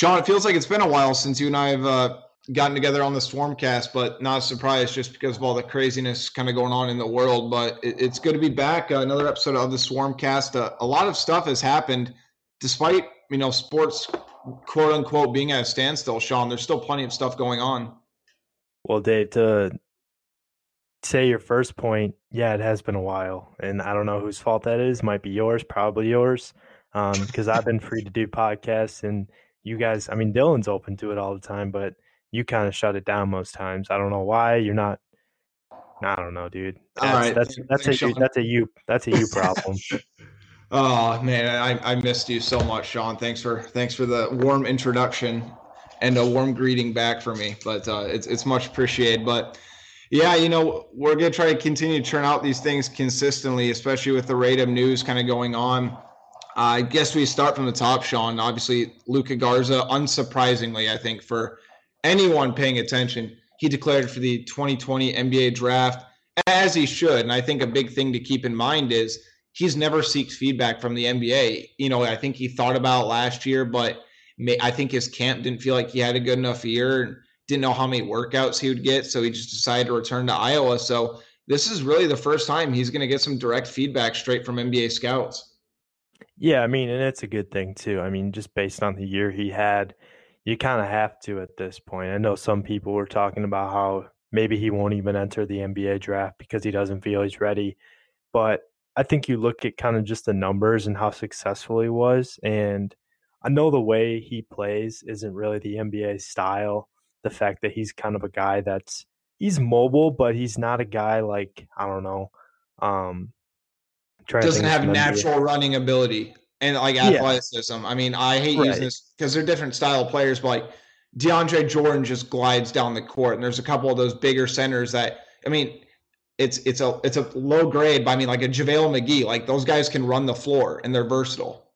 Sean, it feels like it's been a while since you and I have uh, gotten together on the Swarmcast, but not a surprise just because of all the craziness kind of going on in the world. But it, it's good to be back. Uh, another episode of the Swarmcast. Uh, a lot of stuff has happened despite, you know, sports quote unquote being at a standstill, Sean. There's still plenty of stuff going on. Well, Dave, to say your first point, yeah, it has been a while. And I don't know whose fault that is. Might be yours, probably yours. Because um, I've been free to do podcasts and you guys, I mean, Dylan's open to it all the time, but you kind of shut it down most times. I don't know why you're not. I don't know, dude. That's, all right, that's that's a that's a you that's a you problem. oh man, I, I missed you so much, Sean. Thanks for thanks for the warm introduction and a warm greeting back for me. But uh, it's it's much appreciated. But yeah, you know, we're gonna try to continue to turn out these things consistently, especially with the rate of news kind of going on. I guess we start from the top, Sean. Obviously, Luka Garza, unsurprisingly, I think for anyone paying attention, he declared for the 2020 NBA draft as he should. And I think a big thing to keep in mind is he's never seeks feedback from the NBA. You know, I think he thought about last year, but may, I think his camp didn't feel like he had a good enough year and didn't know how many workouts he would get. So he just decided to return to Iowa. So this is really the first time he's going to get some direct feedback straight from NBA scouts. Yeah, I mean, and it's a good thing too. I mean, just based on the year he had, you kind of have to at this point. I know some people were talking about how maybe he won't even enter the NBA draft because he doesn't feel he's ready. But I think you look at kind of just the numbers and how successful he was. And I know the way he plays isn't really the NBA style. The fact that he's kind of a guy that's he's mobile, but he's not a guy like, I don't know, um, doesn't have natural running ability and like athleticism. Yeah. I mean, I hate right. using this because they're different style players, but like DeAndre Jordan just glides down the court, and there's a couple of those bigger centers that I mean, it's it's a it's a low grade, but I mean like a JaVale McGee, like those guys can run the floor and they're versatile.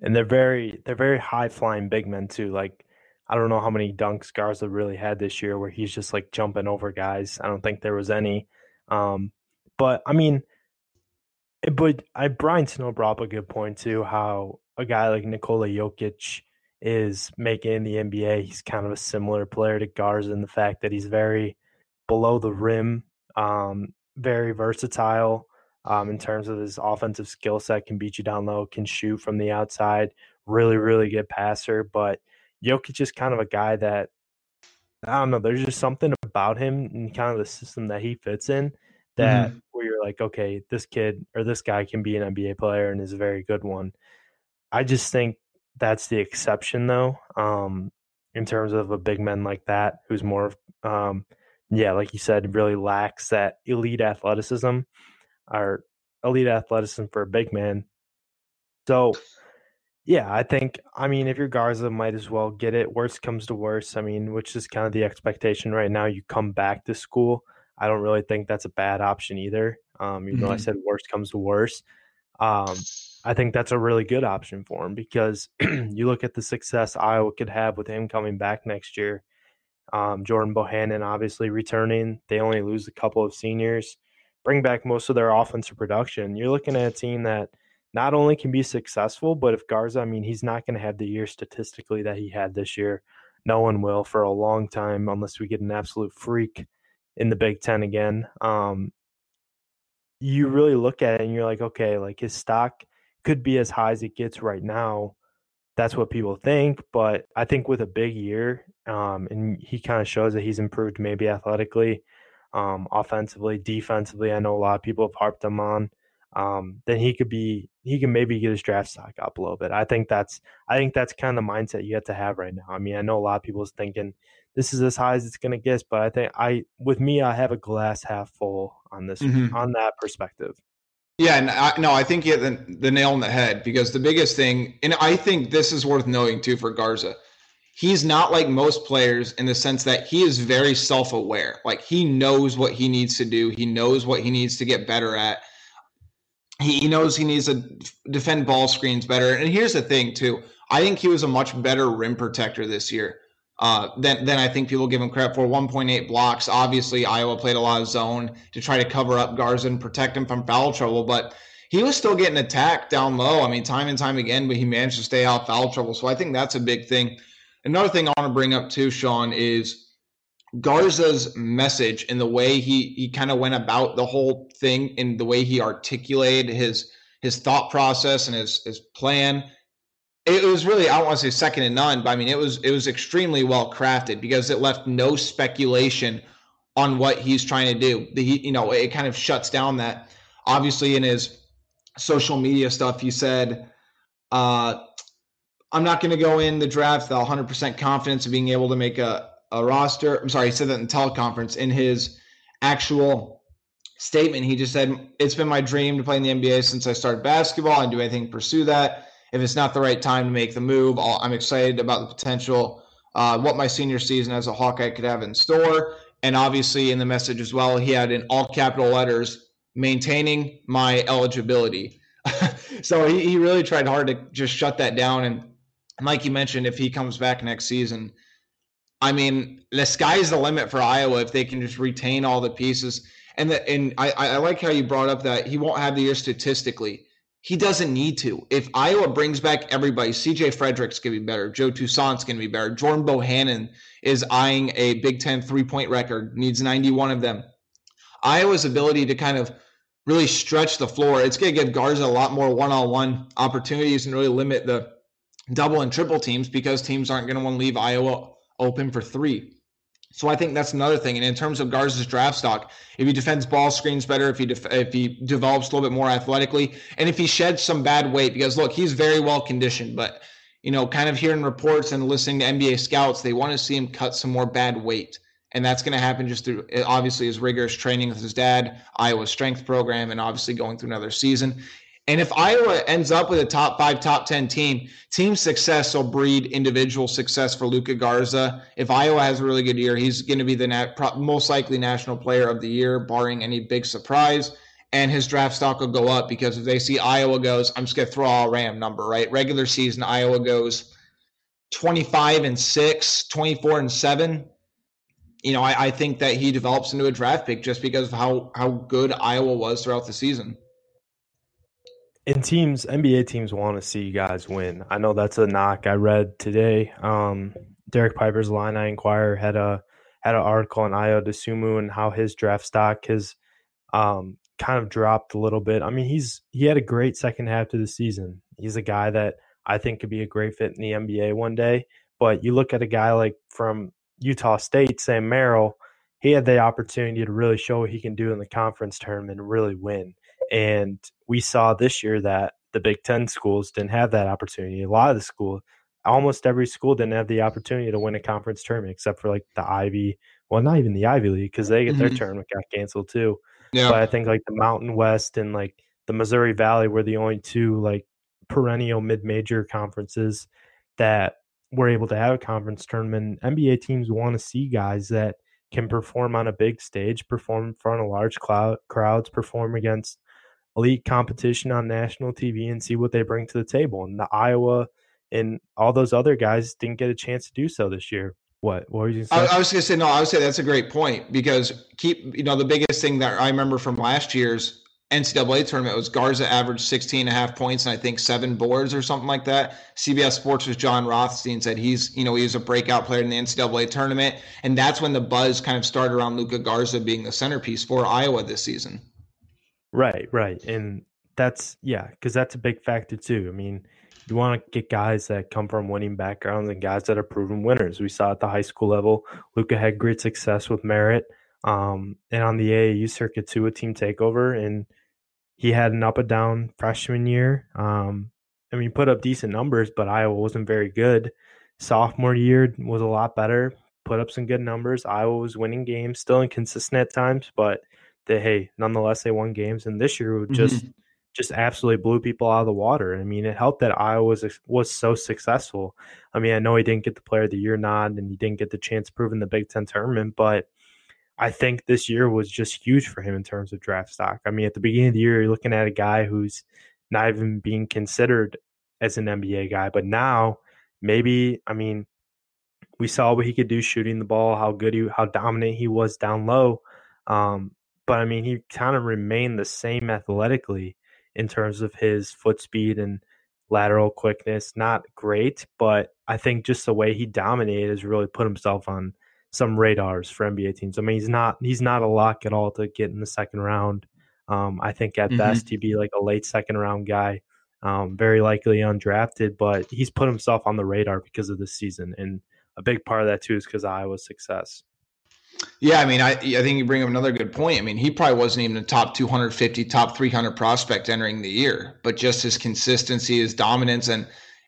And they're very they're very high flying big men too. Like I don't know how many dunks Garza really had this year where he's just like jumping over guys. I don't think there was any. Um, but I mean, but I Brian Snow brought up a good point too. How a guy like Nikola Jokic is making the NBA. He's kind of a similar player to Garza in the fact that he's very below the rim, um, very versatile um, in terms of his offensive skill set. Can beat you down low, can shoot from the outside. Really, really good passer. But Jokic is kind of a guy that I don't know. There's just something about him and kind of the system that he fits in that mm-hmm. where you're like, okay, this kid or this guy can be an NBA player and is a very good one. I just think that's the exception though. Um, in terms of a big man like that, who's more, um, yeah, like you said, really lacks that elite athleticism or elite athleticism for a big man. So, yeah, I think, I mean, if you're Garza, might as well get it. Worst comes to worst. I mean, which is kind of the expectation right now. You come back to school I don't really think that's a bad option either. Um, even mm-hmm. though I mm-hmm. said worst comes to worst, um, I think that's a really good option for him because you look at the success Iowa could have with him coming back next year. Um, Jordan Bohannon obviously returning. They only lose a couple of seniors, bring back most of their offensive production. You're looking at a team that not only can be successful, but if Garza, I mean, he's not going to have the year statistically that he had this year. No one will for a long time unless we get an absolute freak in the Big Ten again. Um, you really look at it and you're like, okay, like his stock could be as high as it gets right now. That's what people think, but I think with a big year, um, and he kind of shows that he's improved maybe athletically, um, offensively, defensively. I know a lot of people have harped him on. Um, then he could be he can maybe get his draft stock up a little bit. I think that's I think that's kind of the mindset you have to have right now. I mean, I know a lot of people is thinking this is as high as it's going to get. But I think I, with me, I have a glass half full on this, mm-hmm. on that perspective. Yeah, and I, no, I think you hit the, the nail on the head because the biggest thing, and I think this is worth knowing too for Garza. He's not like most players in the sense that he is very self aware. Like he knows what he needs to do, he knows what he needs to get better at. He knows he needs to defend ball screens better. And here's the thing, too I think he was a much better rim protector this year uh, than, than I think people give him credit for. 1.8 blocks. Obviously, Iowa played a lot of zone to try to cover up Garza and protect him from foul trouble, but he was still getting attacked down low. I mean, time and time again, but he managed to stay out foul trouble. So I think that's a big thing. another thing I want to bring up too, Sean, is Garza's message and the way he he kind of went about the whole thing and the way he articulated his his thought process and his his plan. It was really I don't want to say second to none, but I mean it was it was extremely well crafted because it left no speculation on what he's trying to do. The, he, you know, it kind of shuts down that. Obviously, in his social media stuff, he said, uh, "I'm not going to go in the draft with 100% confidence of being able to make a a roster." I'm sorry, he said that in teleconference. In his actual statement, he just said, "It's been my dream to play in the NBA since I started basketball and do anything to pursue that. If it's not the right time to make the move, i am excited about the potential." Uh, what my senior season as a Hawkeye could have in store. And obviously, in the message as well, he had in all capital letters maintaining my eligibility. so he, he really tried hard to just shut that down. And like you mentioned, if he comes back next season, I mean, the sky is the limit for Iowa if they can just retain all the pieces. And the, and I, I like how you brought up that he won't have the year statistically. He doesn't need to. If Iowa brings back everybody, CJ Fredrick's to be better. Joe Toussaint's to be better. Jordan Bohannon is eyeing a Big Ten three point record, needs 91 of them. Iowa's ability to kind of really stretch the floor, it's to give Garza a lot more one on one opportunities and really limit the double and triple teams because teams aren't to want to leave Iowa open for three. So I think that's another thing. And in terms of Garza's draft stock, if he defends ball screens better, if he def- if he develops a little bit more athletically, and if he sheds some bad weight, because look, he's very well conditioned, but you know, kind of hearing reports and listening to NBA scouts, they want to see him cut some more bad weight. And that's going to happen just through obviously his rigorous training with his dad, Iowa strength program, and obviously going through another season. And if Iowa ends up with a top five, top 10 team, team success will breed individual success for Luka Garza. If Iowa has a really good year, he's going to be the nat- most likely national player of the year, barring any big surprise. And his draft stock will go up because if they see Iowa goes, I'm just going to throw all Ram number, right? Regular season, Iowa goes 25 and 6, 24 and 7. You know, I, I think that he develops into a draft pick just because of how, how good Iowa was throughout the season and teams, NBA teams want to see you guys win. I know that's a knock. I read today. Um, Derek Piper's Illini Inquirer had a had an article on Ayo Dosunmu and how his draft stock has um, kind of dropped a little bit. I mean, he's he had a great second half to the season. He's a guy that I think could be a great fit in the NBA one day. But you look at a guy like from Utah State, Sam Merrill, he had the opportunity to really show what he can do in the conference tournament and really win. And we saw this year that the Big Ten schools didn't have that opportunity. A lot of the school, almost every school didn't have the opportunity to win a conference tournament except for like the Ivy. Well, not even the Ivy League because they get their mm-hmm. tournament got canceled too. Yeah. But I think like the Mountain West and like the Missouri Valley were the only two like perennial mid-major conferences that were able to have a conference tournament. NBA teams want to see guys that can perform on a big stage, perform in front of large cloud, crowds, perform against elite competition on national TV and see what they bring to the table. And the Iowa and all those other guys didn't get a chance to do so this year. What? What were you I, I, was going to say no. I would say that's a great point because keep you know the biggest thing that I remember from last year's NCAA tournament was Garza averaged 16 and a half points and I think seven boards or something like that. CBS Sports was Jon Rothstein said he's, you know, he was a breakout player in the NCAA tournament. And that's when the buzz kind of started around Luka Garza being the centerpiece for Iowa this season. Right, right. And that's, yeah, because that's a big factor too. I mean, you want to get guys that come from winning backgrounds and guys that are proven winners. We saw at the high school level, Luka had great success with Maret. Um, and on the AAU circuit too, a team takeover, and he had an up and down freshman year. Um, I mean, put up decent numbers, but Iowa wasn't very good. Sophomore year was a lot better, put up some good numbers. Iowa was winning games, still inconsistent at times, but they hey, nonetheless they won games. And this year just mm-hmm. just absolutely blew people out of the water. I mean, it helped that Iowa was was so successful. I mean, I know he didn't get the Player of the Year nod, and he didn't get the chance to prove in the Big Ten tournament, but I think this year was just huge for him in terms of draft stock. I mean, at the beginning of the year, you're looking at a guy who's not even being considered as an NBA guy, but now maybe, I mean, we saw what he could do shooting the ball, how good he, how dominant he was down low. Um, but I mean, he kind of remained the same athletically in terms of his foot speed and lateral quickness, not great, but I think just the way he dominated has really put himself on some radars for NBA teams. I mean, he's not he's not a lock at all to get in the second round. Um, I think at mm-hmm. best he'd be like a late second round guy, um, very likely undrafted, but he's put himself on the radar because of this season, and a big part of that too is because Iowa's success. Yeah, I mean, I I think you bring up another good point. I mean, he probably wasn't even a top 250, top 300 prospect entering the year, but just his consistency, his dominance, and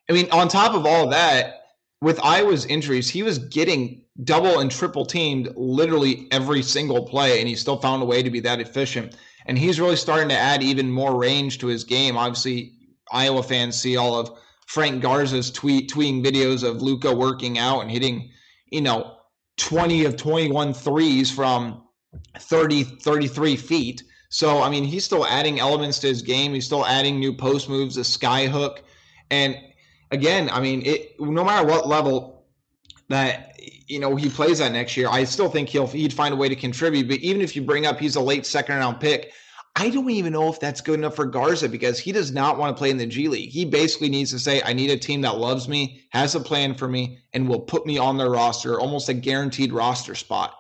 I mean, on top of all that, with Iowa's injuries, he was getting double and triple teamed literally every single play, and he still found a way to be that efficient. And he's really starting to add even more range to his game. Obviously, Iowa fans see all of Frank Garza's tweet tweeting videos of Luka working out and hitting, you know, 20 of 21 threes from 30, 33 feet. So, I mean, he's still adding elements to his game. He's still adding new post moves, a sky hook. And again, I mean, it no matter what level that you know he plays at next year, I still think he'll he'd find a way to contribute. But even if you bring up he's a late second round pick, I don't even know if that's good enough for Garza because he does not want to play in the G League. He basically needs to say, I need a team that loves me, has a plan for me, and will put me on their roster, almost a guaranteed roster spot.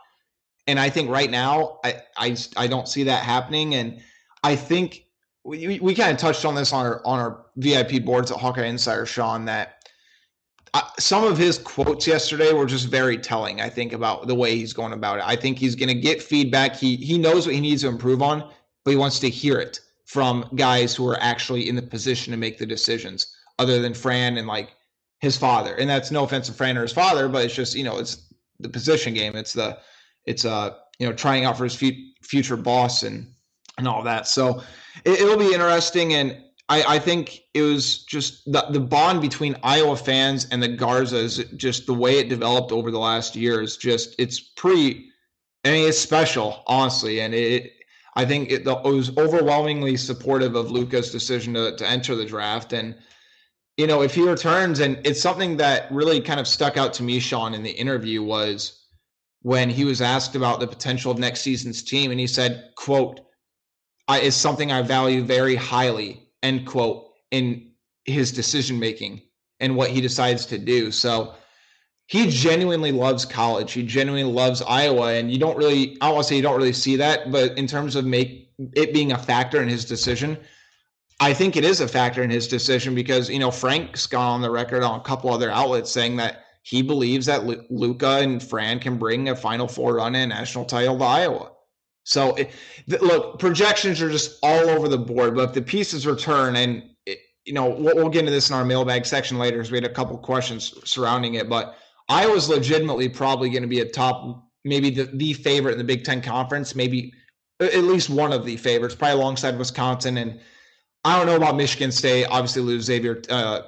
And I think right now, I I, I don't see that happening. And I think we, we kind of touched on this on our on our VIP boards at Hawkeye Insider, Sean, that uh, some of his quotes yesterday were just very telling. I think about the way he's going about it. I think he's going to get feedback. He he knows what he needs to improve on but he wants to hear it from guys who are actually in the position to make the decisions, other than Fran and like his father. And that's no offense to Fran or his father, but it's just you know it's the position game. It's the it's uh you know trying out for his future boss and and all that. So it, will be interesting and. I, I think it was just the, the bond between Iowa fans and the Garzas, just the way it developed over the last year is just, it's pretty, I mean, it's special, honestly. And it, I think it, it was overwhelmingly supportive of Luka's decision to, to enter the draft. And, you know, if he returns, and it's something that really kind of stuck out to me, Sean, in the interview was when he was asked about the potential of next season's team. And he said, quote, I, is something I value very highly, end quote, in his decision making and what he decides to do. So, he genuinely loves college. He genuinely loves Iowa, and you don't really I don't want to say you don't really see that, but in terms of make it being a factor in his decision, I think it is a factor in his decision because you know Frank's gone on the record on a couple other outlets saying that he believes that Luka and Fran can bring a Final Four run and national title to Iowa. So it, look, projections are just all over the board, but if the pieces return and it, you know we'll, we'll, get into this in our mailbag section later because we had a couple questions surrounding it, but Iowa's legitimately probably going to be a top, maybe the, the favorite in the Big Ten Conference, maybe at least one of the favorites, probably alongside Wisconsin. And I don't know about Michigan State. Obviously, lose Xavier uh,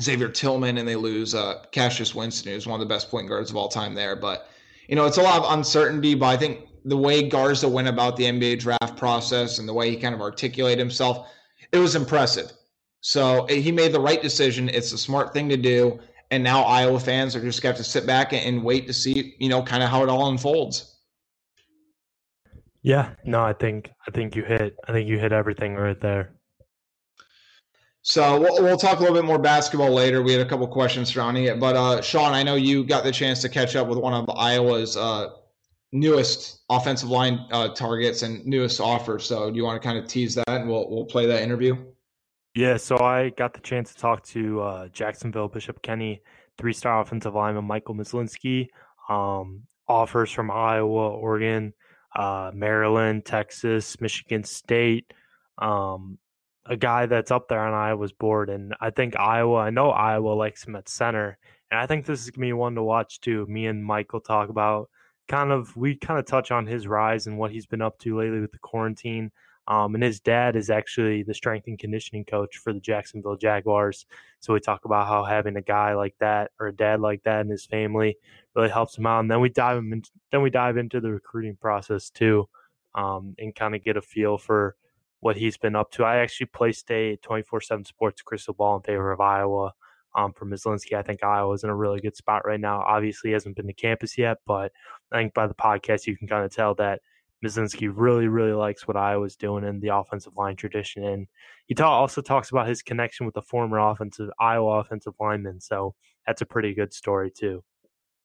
Xavier Tillman and they lose uh, Cassius Winston, who's one of the best point guards of all time there. But you know, it's a lot of uncertainty. But I think the way Garza went about the NBA draft process and the way he kind of articulated himself, it was impressive. So he made the right decision. It's a smart thing to do and now Iowa fans are just going to have to sit back and wait to see, you know, kind of how it all unfolds. Yeah, no, I think I think you hit I think you hit everything right there. So we'll, we'll talk a little bit more basketball later. We had a couple questions surrounding it, but uh, Sean, I know you got the chance to catch up with one of Iowa's uh, newest offensive line uh, targets and newest offer. So do you want to kind of tease that, and we'll we'll play that interview? Yeah, so I got the chance to talk to uh, Jacksonville Bishop Kenny three-star offensive lineman Michael Myslinski, um, offers from Iowa, Oregon, uh, Maryland, Texas, Michigan State. Um, a guy that's up there on Iowa's board, and I think Iowa. I know Iowa likes him at center, and I think this is gonna be one to watch too. Me and Michael talk about kind of we kind of touch on his rise and what he's been up to lately with the quarantine. Um, and his dad is actually the strength and conditioning coach for the Jacksonville Jaguars. So we talk about how having a guy like that or a dad like that in his family really helps him out. And then we dive in, then we dive into the recruiting process too, um, and kind of get a feel for what he's been up to. I actually placed a 24/7 Sports crystal ball in favor of Iowa. Um, for Myslinski, I think Iowa's in a really good spot right now. Obviously, hasn't been to campus yet, but I think by the podcast you can kind of tell that Myslinski really, really likes what Iowa's doing in the offensive line tradition. And he ta- also talks about his connection with the former offensive Iowa offensive lineman. So that's a pretty good story, too.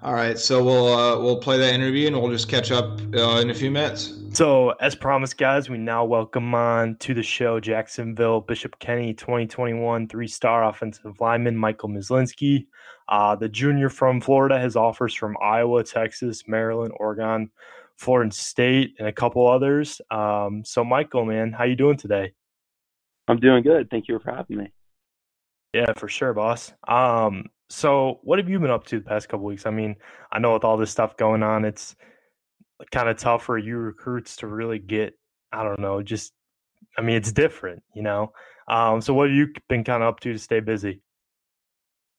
All right, so we'll uh, we'll play that interview and we'll just catch up uh, in a few minutes. So, as promised, guys, we now welcome on to the show Jacksonville Bishop Kenny 2021 three-star offensive lineman Michael Myslinski. Uh, the junior from Florida has offers from Iowa, Texas, Maryland, Oregon, Florida State, and a couple others. Um, so, Michael, man, how you doing today? I'm doing good. Thank you for having me. Yeah, for sure, boss. Um, so what have you been up to the past couple weeks? I mean, I know with all this stuff going on, it's kind of tough for you recruits to really get, I don't know, just I mean, it's different, you know. Um, so what have you been kind of up to to stay busy?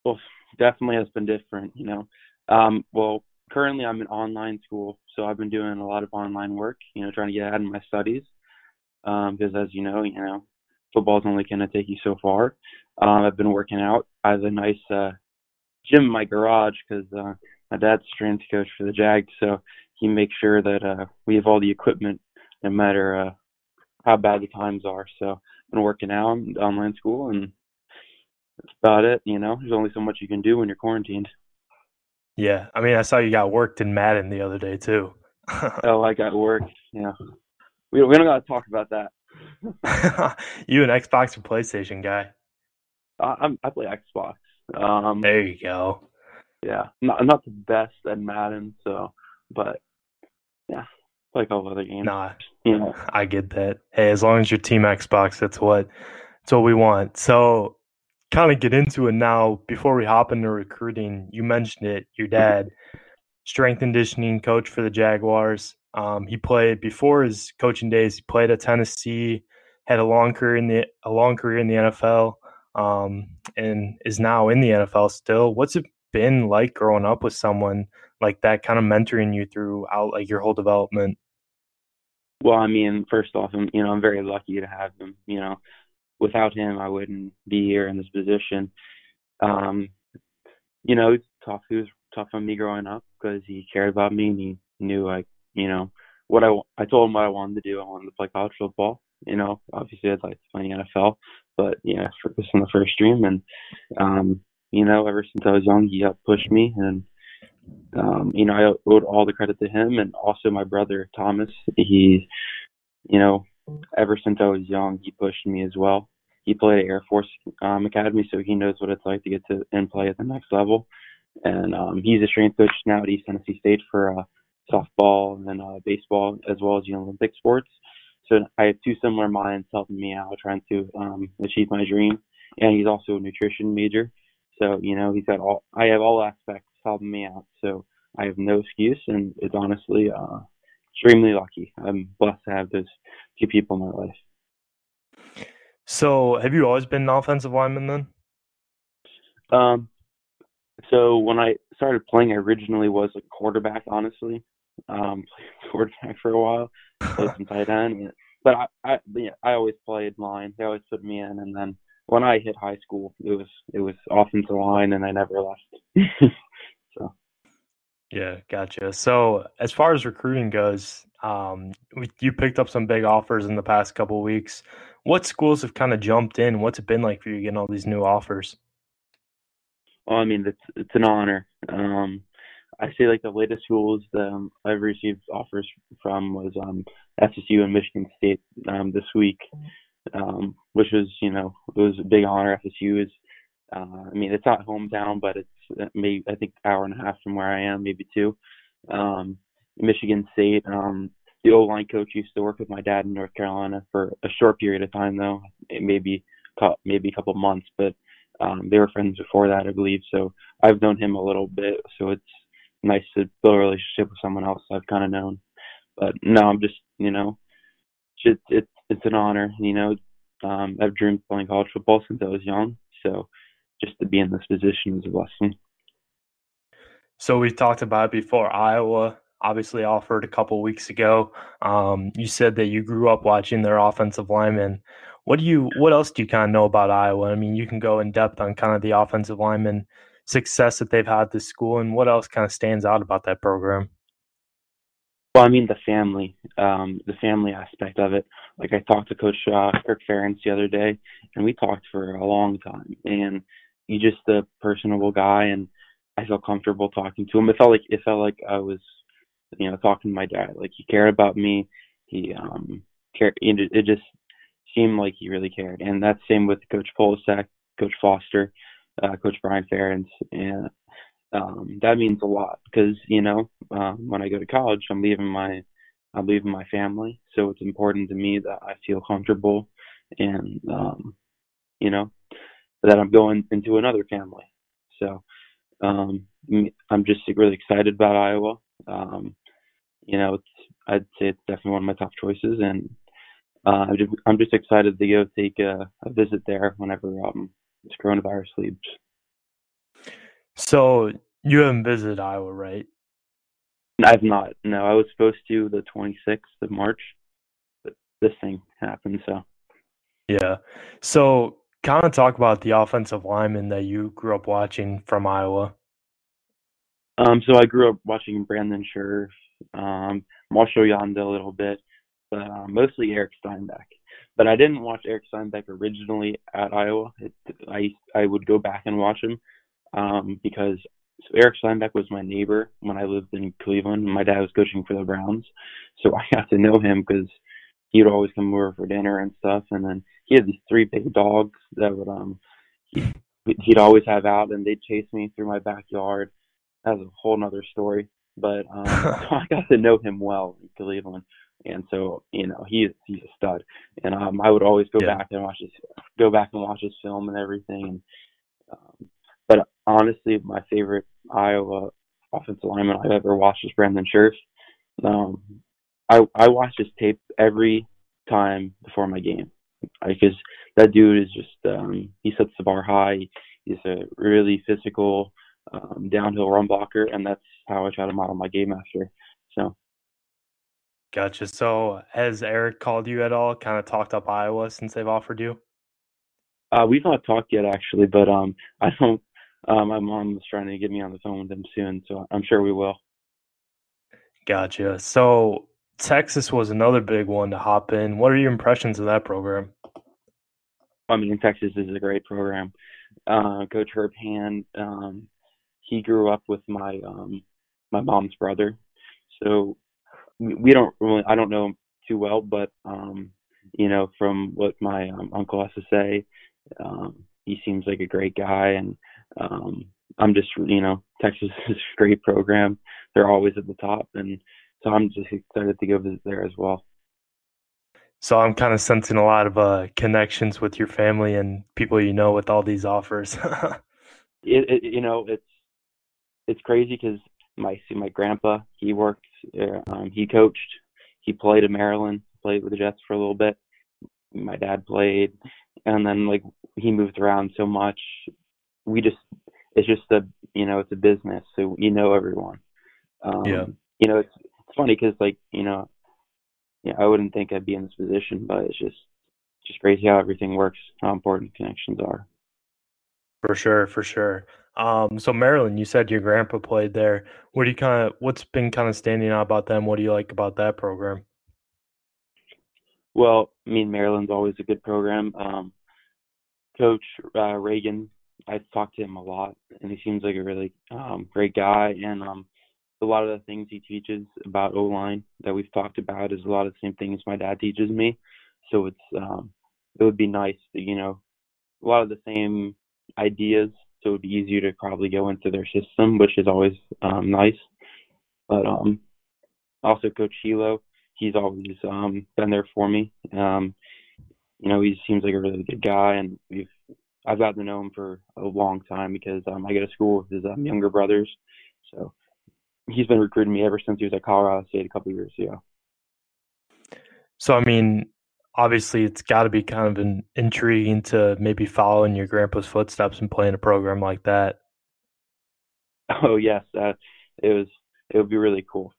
Well, definitely has been different, you know. Um, well, currently I'm in online school, so I've been doing a lot of online work, you know, trying to get ahead in my studies. Um, because as you know, you know, football's only to take you so far. Um, I've been working out. I have a nice uh, gym in my garage because uh, my dad's strength coach for the Jag, so he makes sure that uh, we have all the equipment, no matter uh, how bad the times are. So I've been working out, in online school, and that's about it. You know, there's only so much you can do when you're quarantined. Yeah, I mean, I saw you got worked in Madden the other day too. oh, I got worked. Yeah, we we don't got to talk about that. you an Xbox or PlayStation guy? I, I'm I play Xbox. Um, there you go. Yeah, not not the best at Madden, so but yeah, like all other games. Nah, yeah, I get that. Hey, as long as your team Xbox, that's what that's what we want. So, kind of get into it now. Before we hop into recruiting, you mentioned it. Your dad, strength conditioning coach for the Jaguars. Um, he played before his coaching days. He played at Tennessee, had a long career in the a long career in the NFL um, and is now in the NFL still. What's it been like growing up with someone like that, kind of mentoring you throughout like your whole development? Well, I mean, first off, I'm you know I'm very lucky to have him. You know, without him, I wouldn't be here in this position. Um, you know, it's tough. He was tough on me growing up because he cared about me and he knew like you know what I I told him what I wanted to do. I wanted to play college football. You know, obviously I'd like to play in the NFL, but yeah, focus on the first dream. And um, you know, ever since I was young, he helped push me, and um, you know, I owed all the credit to him, and also my brother Thomas. He, you know, ever since I was young, he pushed me as well. He played at Air Force um, Academy, so he knows what it's like to get to and play at the next level. And um, he's a strength coach now at East Tennessee State for uh, softball and uh, baseball, as well as the Olympic sports. So I have two similar minds helping me out trying to um, achieve my dream. And he's also a nutrition major. So, you know, he's got all, I have all aspects helping me out. So I have no excuse and it's honestly uh, extremely lucky. I'm blessed to have those two people in my life. So have you always been an offensive lineman then? Um, so when I started playing, I originally was a quarterback, honestly. Um, played quarterback for a while, played some tight end, but I, I, yeah, I always played line. They always put me in, and then when I hit high school, it was it was offensive line, and I never left. so. Yeah, gotcha. So as far as recruiting goes, um, you picked up some big offers in the past couple weeks. What schools have kind of jumped in? What's it been like for you getting all these new offers? Well, I mean, it's it's an honor. Um, I say like the latest schools um, I've received offers from was um, FSU and Michigan State um, this week, um, which was you know it was a big honor. FSU is, uh, I mean, it's not hometown, but it's uh, maybe I think hour and a half from where I am, maybe two. Um, Michigan State, um, the O line coach used to work with my dad in North Carolina for a short period of time though, maybe maybe a couple months, but um, they were friends before that, I believe. So I've known him a little bit. So it's nice to build a relationship with someone else I've kind of known. But no, I'm just you know, it's it's it's an honor. You know, um, I've dreamed of playing college football since I was young, so just to be in this position is a blessing. So we talked about before. Iowa obviously offered a couple weeks ago. Um, you said that you grew up watching their offensive linemen. What do you? What else do you kind of know about Iowa? I mean, you can go in depth on kind of the offensive lineman success that they've had this school, and what else kind of stands out about that program? Well, I mean the family, um, the family aspect of it. Like I talked to Coach uh, Kirk Ferentz the other day, and we talked for a long time. And he's just a personable guy, and I felt comfortable talking to him. It felt like it felt like I was, you know, talking to my dad. Like he cared about me. He um cared. It, it just seemed like he really cared. And that's same with Coach Polasek, Coach Foster, uh, Coach Brian Ferentz, and um, that means a lot because you know um, when I go to college, I'm leaving my I'm leaving my family, so it's important to me that I feel comfortable and um, you know that I'm going into another family. So um, I'm just really excited about Iowa. Um, you know, it's, I'd say it's definitely one of my top choices, and uh, I'm, just, I'm just excited to go take a, a visit there whenever um, this coronavirus leaves. So you haven't visited Iowa, right? I've not. No, I was supposed to the 26th of March, but this thing happened. So. Yeah. So kind of talk about the offensive lineman that you grew up watching from Iowa. Um, so I grew up watching Brandon Scherff, um, Marshall Yanda a little bit, but uh, mostly Eric Steinbach. But I didn't watch Eric Steinbach originally at Iowa. It, I I would go back and watch him um, because so Eric Steinbach was my neighbor when I lived in Cleveland. My dad was coaching for the Browns, so I got to know him because he would always come over for dinner and stuff. And then he had these three big dogs that would um he, he'd always have out, and they'd chase me through my backyard. That's a whole nother story. But um, so I got to know him well in Cleveland, and so you know he's he's a stud. And um, I would always go yeah. back and watch his go back and watch his film and everything. And um, but honestly, my favorite Iowa offensive lineman I've ever watched is Brandon Scherff. Um, I I watch his tape every time before my game because that dude is just um, he sets the bar high. He's a really physical um, downhill run blocker, and that's how I try to model my game after. So. Gotcha. So has Eric called you at all? Kind of talked up Iowa since they've offered you? Uh, we've not talked yet, actually, but um, I don't. Uh, my mom is trying to get me on the phone with them soon, so I'm sure we will. Gotcha. So Texas was another big one to hop in. What are your impressions of that program? I mean, Texas is a great program. Uh, Coach Herb Hand, um, he grew up with my um, my mom's brother, so we, don't really. I don't know him too well, but um, you know, from what my um, uncle has to say, um, he seems like a great guy, and um, I'm just, you know, Texas is a great program. They're always at the top, and so I'm just excited to go visit there as well. So I'm kind of sensing a lot of uh, connections with your family and people you know with all these offers. it, it, you know, it's it's crazy because my see my grandpa he worked, um, he coached, he played in Maryland, played with the Jets for a little bit. My dad played, and then like he moved around so much. We just it's just a you know it's a business, so you know everyone. Um, yeah. You know it's it's funny because like you know, yeah, I wouldn't think I'd be in this position, but it's just just crazy how everything works, how important connections are. For sure, for sure. Um, so Maryland, you said your grandpa played there. What do you kind of what's been kind of standing out about them? What do you like about that program? Well, I mean Maryland's always a good program. Um, Coach uh, Reagan, I talked to him a lot, and he seems like a really um, great guy. And um, a lot of the things he teaches about O line that we've talked about is a lot of the same things my dad teaches me. So it's um, it would be nice to you know a lot of the same ideas. So it would be easier to probably go into their system, which is always um, nice. But um, also Coach Hilo, he's always um, been there for me. Um, you know, he seems like a really good guy, and we've I've gotten to know him for a long time because um, I go to school with his um, younger brothers. So he's been recruiting me ever since he was at Colorado State a couple years ago. So I mean, obviously, it's got to be kind of an intriguing to maybe follow in your grandpa's footsteps and play in a program like that. Oh yes, uh, it was. It would be really cool.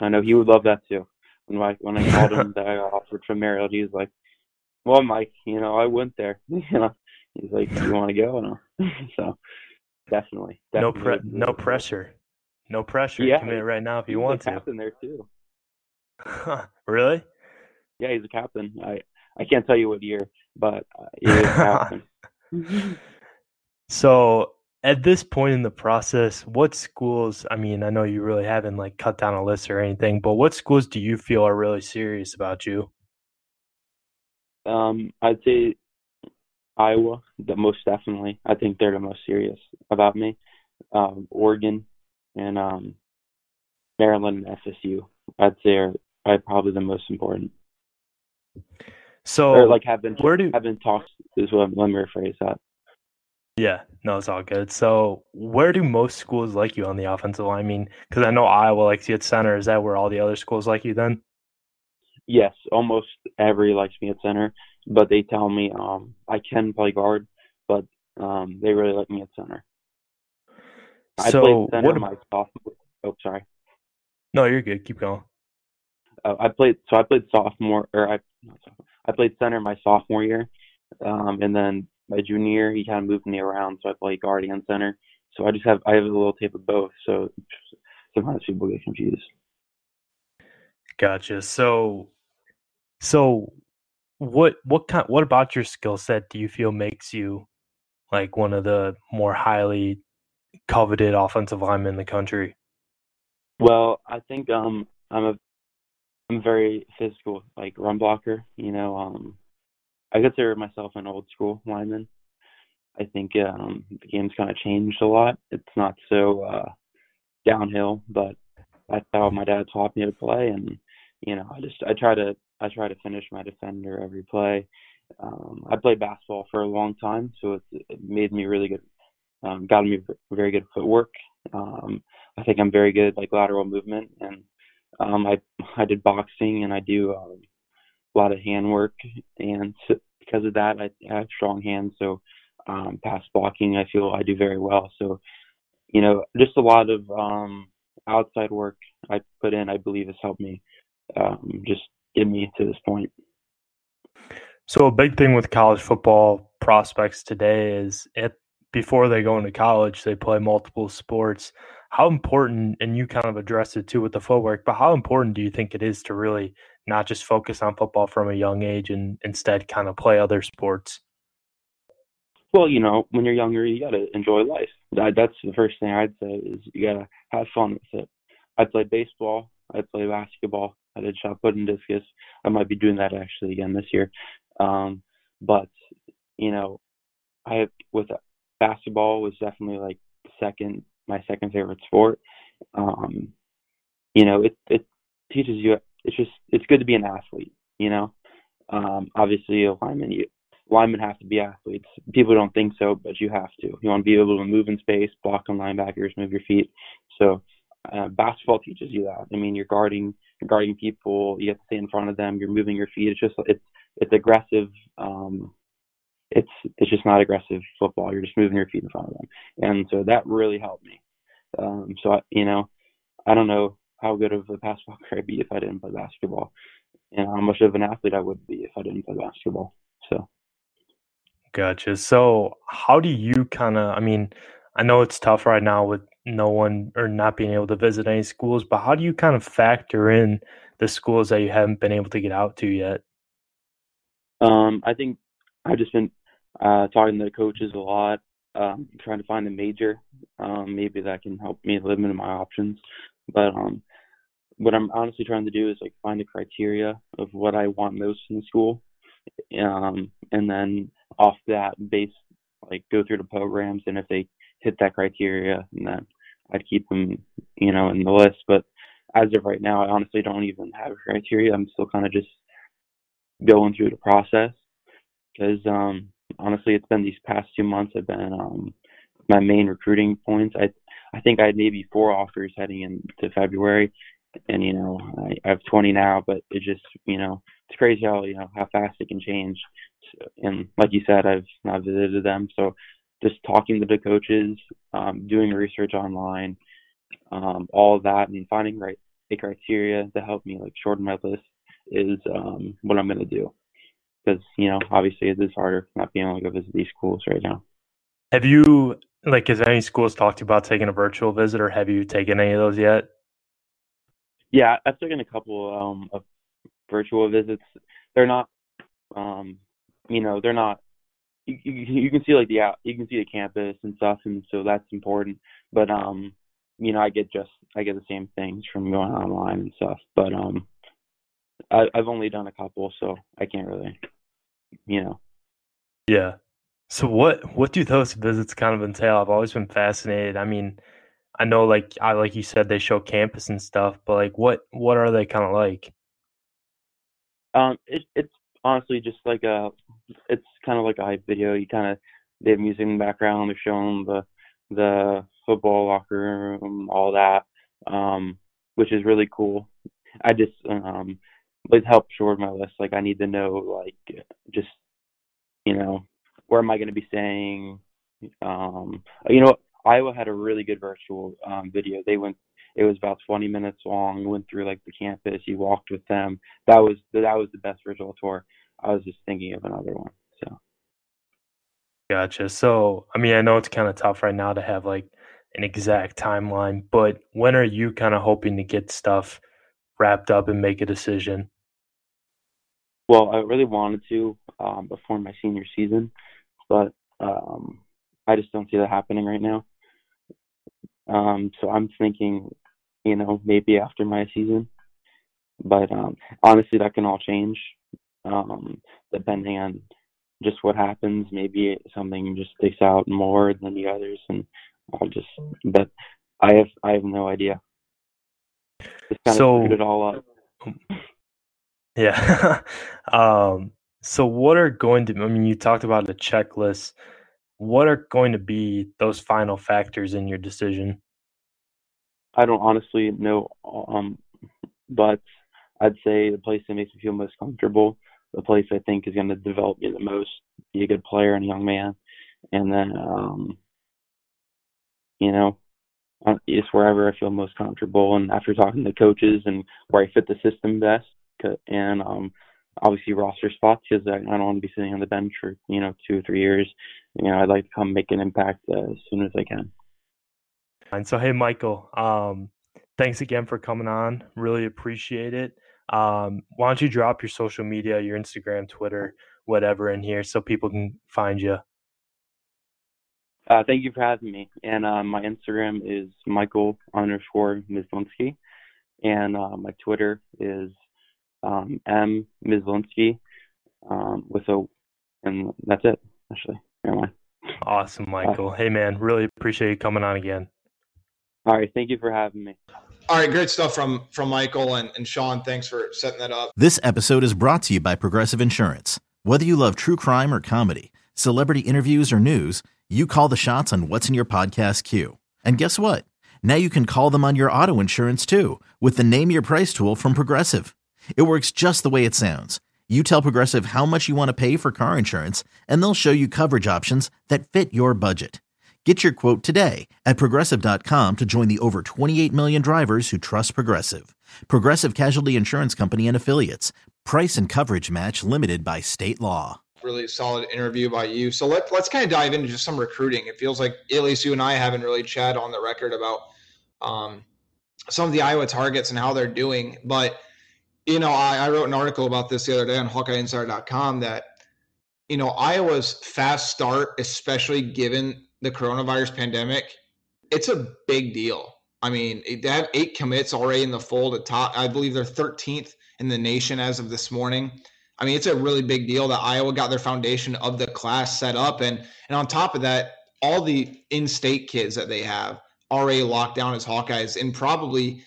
I know he would love that too. When I when I called him that I offered from Maryland, he was like, "Well, Mike, you know, I went there. you know, he's like, "You want to go?" And so definitely, definitely no pre- no pressure, no pressure. Yeah, commit right now if you want to. captain there too. really? Yeah, he's a captain. I I can't tell you what year, but uh, he is a captain. So at this point in the process, what schools? I mean, I know you really haven't like cut down a list or anything, but what schools do you feel are really serious about you? Um, I'd say Iowa, the most definitely. I think they're the most serious about me. Um, Oregon and um, Maryland and FSU. I'd say are, are probably the most important. So or like have been where do have been talks is what let me rephrase that. Yeah, no, it's all good. So, where do most schools like you on the offensive line? I mean, because I know Iowa likes you at center. Is that where all the other schools like you then? Yes, almost every likes me at center, but they tell me um I can play guard, but um they really like me at center. I So, played center what? my sophomore. Oh, sorry. No, you're good. Keep going. Uh, I played so I played sophomore or I not sophomore, I played center my sophomore year, um, and then my junior year he kind of moved me around, so I played guard and center. So I just have I have a little tape of both, so sometimes people get confused. Gotcha. So, so what what kind what about your skill set do you feel makes you like one of the more highly coveted offensive linemen in the country? Well, I think um I'm a I'm very physical, like run blocker. You know, um I consider myself an old school lineman. I think um the game's kind of changed a lot. It's not so uh downhill, but that's how my dad taught me to play and you know, I just I try to I try to finish my defender every play. Um I played basketball for a long time, so it's it made me really good um got me very good footwork. Um I think I'm very good like lateral movement and um I I did boxing and I do um a lot of hand work and because of that I, I have strong hands. So um pass blocking I feel I do very well. So you know just a lot of um outside work I put in I believe has helped me um just get me to this point. So a big thing with college football prospects today is it before they go into college, they play multiple sports. How important, and you kind of addressed it too with the footwork, but how important do you think it is to really not just focus on football from a young age and instead kind of play other sports? well you know when you're younger you got to enjoy life that, that's the first thing I'd say is you got to have fun with it I played baseball I played basketball I did shot put and discus I might be doing that actually again this year um but you know I with basketball was definitely like second my second favorite sport. Um, you know, it it teaches you. It's just it's good to be an athlete. You know, um, obviously a lineman you linemen have to be athletes. People don't think so, but you have to. You want to be able to move in space, block on linebackers, move your feet. So uh, basketball teaches you that. I mean, you're guarding you're guarding people. You have to stay in front of them. You're moving your feet. It's just it's it's aggressive. Um, it's it's just not aggressive football. You're just moving your feet in front of them, and so that really helped me. Um, so I, you know, I don't know how good of a basketball player I'd be if I didn't play basketball, and how much of an athlete I would be if I didn't play basketball. So Gotcha. So, how do you kind of, I mean, I know it's tough right now with no one or not being able to visit any schools, but how do you kind of factor in the schools that you haven't been able to get out to yet? um, I think I've just been uh, talking to the coaches a lot, um, trying to find a major. Um, maybe that can help me limit my options. But um, what I'm honestly trying to do is like find a criteria of what I want most in the school, um, and then off that base, like go through the programs, and if they hit that criteria, then I'd keep them, you know, in the list. But as of right now, I honestly don't even have a criteria. I'm still kind of just going through the process because um, honestly, it's been these past two months have been um, my main recruiting points. I I think I had maybe four offers heading into February, and you know I, I have 20 now, but it just you know it's crazy how you know how fast it can change. And like you said, I've not visited them, so just talking to the coaches, um, doing research online, um, all that, and finding right a criteria to help me like shorten my list is um, what I'm to do. Because you know, obviously, it is harder not being able to go visit these schools right now. Have you like has any schools talked to you about taking a virtual visit, or have you taken any of those yet? Yeah, I've taken a couple um, of virtual visits. They're not, um, you know, they're not. You, you, you can see like the out, you can see the campus and stuff, and so that's important. But um, you know, I get just I get the same things from going online and stuff. But um, I, I've only done a couple, so I can't really, you know. Yeah. So what what do those visits kind of entail? I've always been fascinated. I mean, I know like I like you said they show campus and stuff, but like what what are they kind of like? Um, it, it's honestly just like a, it's kind of like a hype video. You kind of they have music in the background. They're showing the the football locker room, all that, um, which is really cool. I just um, it helped short my list. Like I need to know like just you know where am I going to be staying. Um, you know, Iowa had a really good virtual um, video. They went. It was about 20 minutes long. Went through like the campus. You walked with them. That was that was the best virtual tour. I was just thinking of another one. So. Gotcha. So, I mean, I know it's kind of tough right now to have like an exact timeline, but when are you kind of hoping to get stuff wrapped up and make a decision? Well, I really wanted to um, before my senior season, but um, I just don't see that happening right now. Um, so I'm thinking, you know, maybe after my season. But um, honestly, that can all change um, depending on just what happens. Maybe something just sticks out more than the others, and I'll just. But I have I have no idea. Just kind So- of it all up. Yeah. um, so what are going to I mean, you talked about the checklist. What are going to be those final factors in your decision? I don't honestly know, um, but I'd say the place that makes me feel most comfortable, the place I think is going to develop me the most, be a good player and a young man, and then, um, you know, uh, it's wherever I feel most comfortable. And after talking to coaches and where I fit the system best, and um, obviously roster spots, because I, I don't want to be sitting on the bench for you know two or three years. You know, I'd like to come make an impact uh, as soon as I can. And so, hey, Michael, um, thanks again for coming on. Really appreciate it. Um, why don't you drop your social media, your Instagram, Twitter, whatever in here so people can find you? Uh, thank you for having me. And uh, my Instagram is Michael underscore Myslinski, and uh, my Twitter is um, M Myslinski um, with a, and that's it. Actually, never mind. Awesome, Michael. Hey, man, really appreciate you coming on again. All right, thank you for having me. All right, great stuff from from Michael and, and Sean. Thanks for setting that up. This episode is brought to you by Progressive Insurance. Whether you love true crime or comedy, celebrity interviews or news, you call the shots on what's in your podcast queue. And guess what? Now you can call them on your auto insurance too with the Name Your Price tool from Progressive. It works just the way it sounds. You tell Progressive how much you want to pay for car insurance, and they'll show you coverage options that fit your budget. Get your quote today at progressive.com to join the over 28 million drivers who trust Progressive. Progressive Casualty Insurance Company and Affiliates. Price and coverage match limited by state law. Really solid interview by you. So let, let's kind of dive into just some recruiting. It feels like at least you and I haven't really chatted on the record about um, some of the Iowa targets and how they're doing. But, you know, I, I wrote an article about this the other day on HawkeyeInsider.com that, you know, Iowa's fast start, especially given the coronavirus pandemic, it's a big deal. I mean, they have eight commits already in the fold at top. I believe they're 13th in the nation as of this morning. I mean, it's a really big deal that Iowa got their foundation of the class set up, and and on top of that, all the in-state kids that they have already locked down as Hawkeyes, and probably,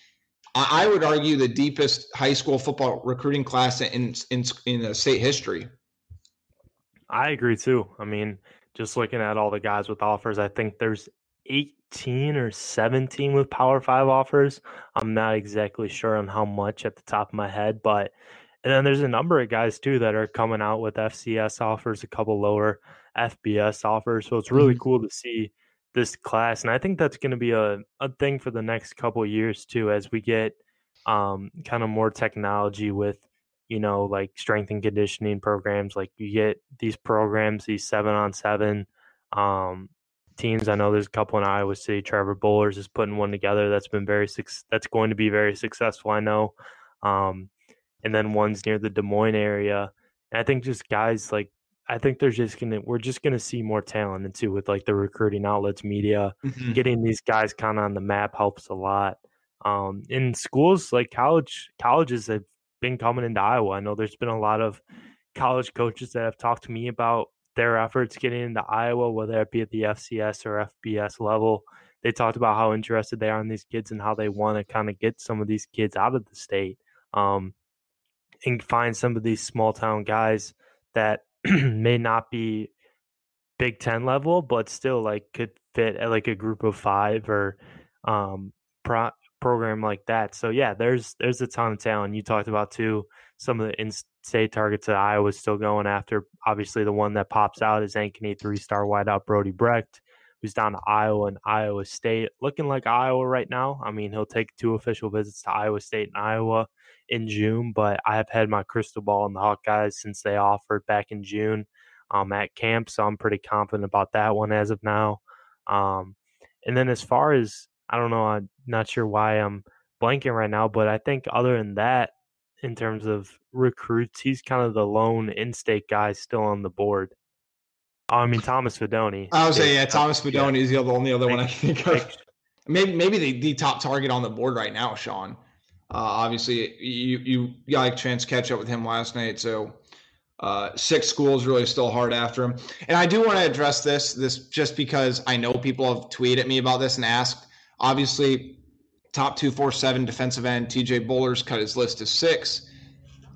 I, would argue, the deepest high school football recruiting class in in in the state history. I agree too. I mean, just looking at all the guys with offers, I think there's 18 or 17 with Power Five offers. I'm not exactly sure on how much at the top of my head, but and then there's a number of guys too that are coming out with FCS offers, a couple lower FBS offers. So it's really mm-hmm. cool to see this class, and I think that's going to be a a thing for the next couple years too, as we get um, kind of more technology with you know like strength and conditioning programs. Like you get these programs, these seven on seven um, teams. I know there's a couple in Iowa City. Trevor Bollers is putting one together that's been very that's going to be very successful. I know, um, and then ones near the Des Moines area. And I think just guys like I think there's just gonna we're just gonna see more talent and too with like the recruiting outlets, media, mm-hmm. getting these guys kind of on the map helps a lot. Um, in schools like college colleges have been coming into Iowa. I know there's been a lot of college coaches that have talked to me about their efforts getting into Iowa, whether it be at the FCS or FBS level. They talked about how interested they are in these kids and how they want to kind of get some of these kids out of the state um, and find some of these small town guys that may not be Big Ten level, but still like could fit at like a group of five or um, pro- program like that. So yeah, there's there's a ton of talent. You talked about too some of the in-state targets that Iowa's still going after. Obviously, the one that pops out is Ankeny three-star wideout Brody Brecht, who's down to Iowa and Iowa State, looking like Iowa right now. I mean, he'll take two official visits to Iowa State and Iowa in June, but I have had my crystal ball on the Hawkeyes since they offered back in June um, at camp, so I'm pretty confident about that one as of now. Um, and then as far as I don't know, I'm not sure why I'm blanking right now, but I think other than that, in terms of recruits. He's kind of the lone in-state guy still on the board. Oh, I mean Thomas Fidone. I would say yeah, Thomas Fidone yeah. is the only other one I can think of. Maybe maybe the, the top target on the board right now, Sean. Uh, obviously, you you got a chance to catch up with him last night, so uh, six schools really still hard after him. And I do want to address this this just because I know people have tweeted at me about this and asked. Obviously, top 247 defensive end TJ Bollers cut his list to six.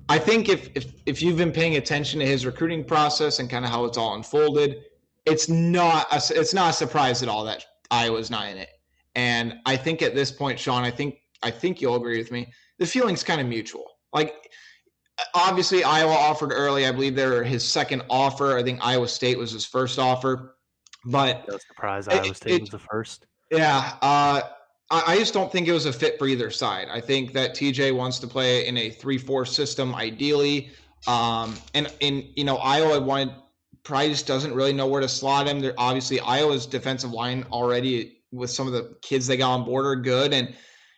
I think if if if you've been paying attention to his recruiting process and kind of how it's all unfolded, it's not a, it's not a surprise at all that Iowa's not in it. And I think at this point, Sean, I think I think you'll agree with me. The feeling's kind of mutual. Like obviously Iowa offered early. I believe they're his second offer. I think Iowa State was his first offer. But no surprise, Iowa State it, was the first. Yeah. Uh, I just don't think it was a fit for either side. I think that TJ wants to play in a three-four system, ideally. Um, and in you know Iowa wanted Price doesn't really know where to slot him. They're obviously Iowa's defensive line already with some of the kids they got on board are good, and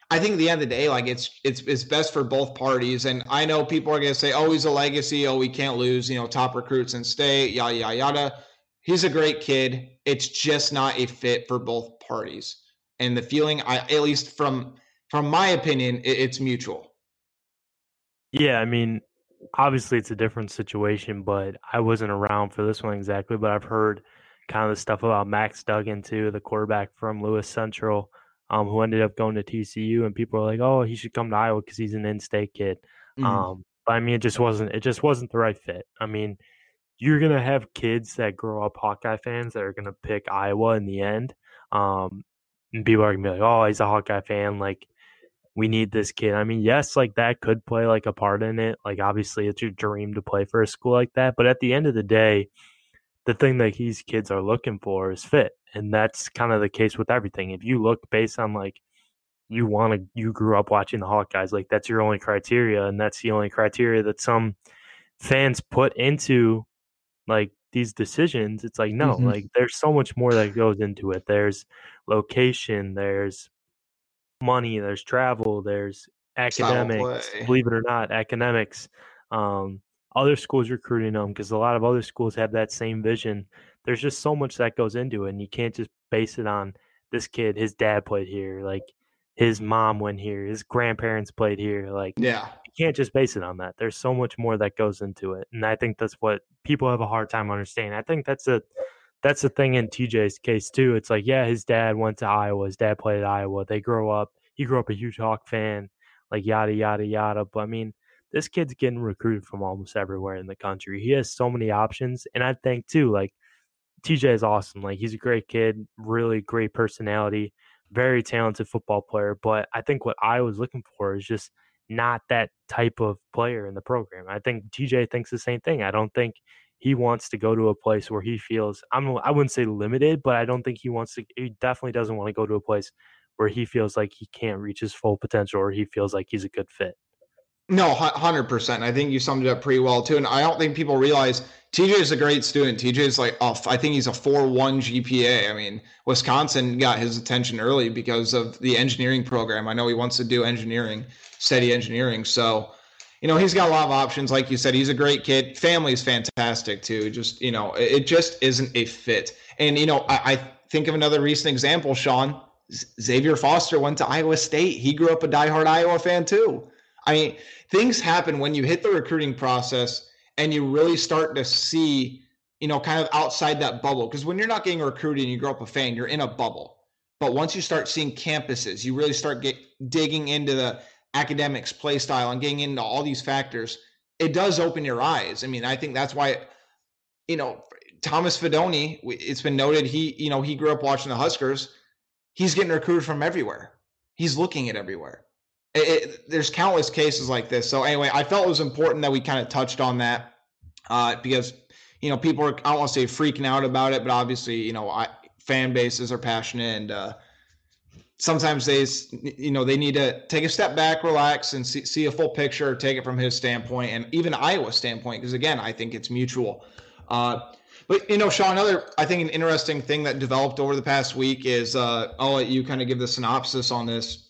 I think at the end of the day, like it's it's it's best for both parties. And I know people are gonna say, "Oh, he's a legacy. Oh, we can't lose." You know, top recruits in state, yada yada yada. He's a great kid. It's just not a fit for both parties and the feeling i at least from from my opinion it, it's mutual yeah i mean obviously it's a different situation but i wasn't around for this one exactly but i've heard kind of the stuff about max duggan too the quarterback from lewis central um, who ended up going to tcu and people are like oh he should come to iowa because he's an in-state kid mm-hmm. um, but i mean it just wasn't it just wasn't the right fit i mean you're gonna have kids that grow up hawkeye fans that are gonna pick iowa in the end um, and people are gonna be like, "Oh, he's a Hawkeye fan. Like, we need this kid." I mean, yes, like that could play like a part in it. Like, obviously, it's your dream to play for a school like that. But at the end of the day, the thing that these kids are looking for is fit, and that's kind of the case with everything. If you look based on like you want to, you grew up watching the Hawkeyes, like that's your only criteria, and that's the only criteria that some fans put into like these decisions it's like no mm-hmm. like there's so much more that goes into it there's location there's money there's travel there's academics believe it or not academics um, other schools recruiting them because a lot of other schools have that same vision there's just so much that goes into it and you can't just base it on this kid his dad played here like his mom went here his grandparents played here like yeah you can't just base it on that. There's so much more that goes into it, and I think that's what people have a hard time understanding. I think that's a that's the thing in TJ's case too. It's like, yeah, his dad went to Iowa. His dad played at Iowa. They grow up. He grew up a huge Hawk fan, like yada yada yada. But I mean, this kid's getting recruited from almost everywhere in the country. He has so many options, and I think too, like TJ is awesome. Like he's a great kid, really great personality, very talented football player. But I think what I was looking for is just not that type of player in the program. I think TJ thinks the same thing. I don't think he wants to go to a place where he feels I'm I wouldn't say limited, but I don't think he wants to he definitely doesn't want to go to a place where he feels like he can't reach his full potential or he feels like he's a good fit. No, hundred percent. I think you summed it up pretty well too. And I don't think people realize TJ is a great student. TJ is like, oh, I think he's a four one GPA. I mean, Wisconsin got his attention early because of the engineering program. I know he wants to do engineering, steady engineering. So, you know, he's got a lot of options. Like you said, he's a great kid. Family is fantastic too. Just you know, it just isn't a fit. And you know, I, I think of another recent example. Sean Xavier Foster went to Iowa State. He grew up a diehard Iowa fan too. I mean things happen when you hit the recruiting process and you really start to see, you know, kind of outside that bubble. Because when you're not getting recruited and you grow up a fan, you're in a bubble. But once you start seeing campuses, you really start get, digging into the academics, play style, and getting into all these factors. It does open your eyes. I mean, I think that's why, you know, Thomas Fidone. It's been noted he, you know, he grew up watching the Huskers. He's getting recruited from everywhere. He's looking at everywhere it, there's countless cases like this. So anyway, I felt it was important that we kind of touched on that uh, because you know people are I don't want to say freaking out about it, but obviously you know I, fan bases are passionate and uh, sometimes they you know they need to take a step back, relax, and see, see a full picture, take it from his standpoint and even Iowa's standpoint because again I think it's mutual. Uh, but you know, Sean, another I think an interesting thing that developed over the past week is uh, I'll let you kind of give the synopsis on this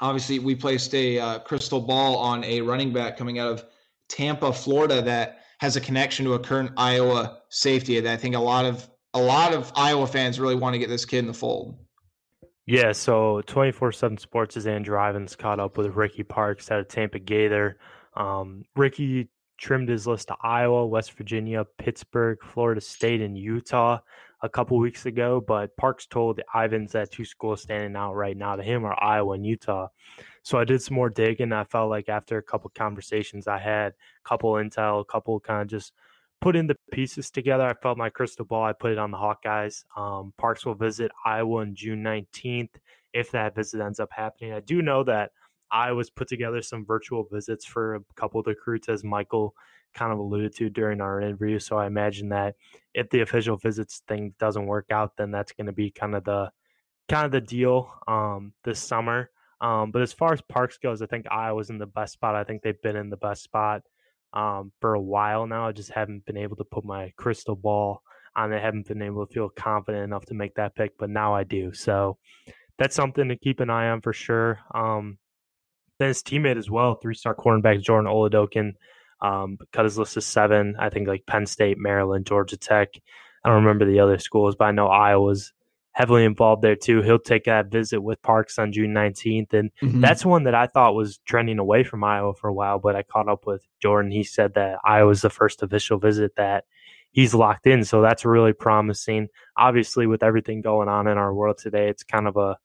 obviously we placed a uh, crystal ball on a running back coming out of Tampa, Florida that has a connection to a current Iowa safety that I think a lot of a lot of Iowa fans really want to get this kid in the fold. Yeah, so 24/7 Sports is Andrew Ivins caught up with Ricky Parks out of Tampa Gaither. Um, Ricky trimmed his list to Iowa, West Virginia, Pittsburgh, Florida State, and Utah a couple weeks ago, but Parks told Ivins that two schools standing out right now to him are Iowa and Utah. So I did some more digging. I felt like after a couple conversations I had, a couple intel, a couple kind of just putting the pieces together. I felt my crystal ball. I put it on the Hawkeyes. Um, Parks will visit Iowa on June 19th if that visit ends up happening. I do know that Iowa's put together some virtual visits for a couple of the recruits, as Michael kind of alluded to during our interview. So I imagine that if the official visits thing doesn't work out, then that's going to be kind of the kind of the deal um, this summer. Um, but as far as Parks goes, I think Iowa's in the best spot. I think they've been in the best spot um, for a while now. I just haven't been able to put my crystal ball on it. I haven't been able to feel confident enough to make that pick, but now I do. So that's something to keep an eye on for sure. Um, then his teammate as well, three-star cornerback Jordan Oladokun um, cut his list to seven. I think like Penn State, Maryland, Georgia Tech. I don't remember the other schools, but I know Iowa's heavily involved there too. He'll take that visit with Parks on June 19th. And mm-hmm. that's one that I thought was trending away from Iowa for a while, but I caught up with Jordan. He said that Iowa's the first official visit that he's locked in. So that's really promising. Obviously, with everything going on in our world today, it's kind of a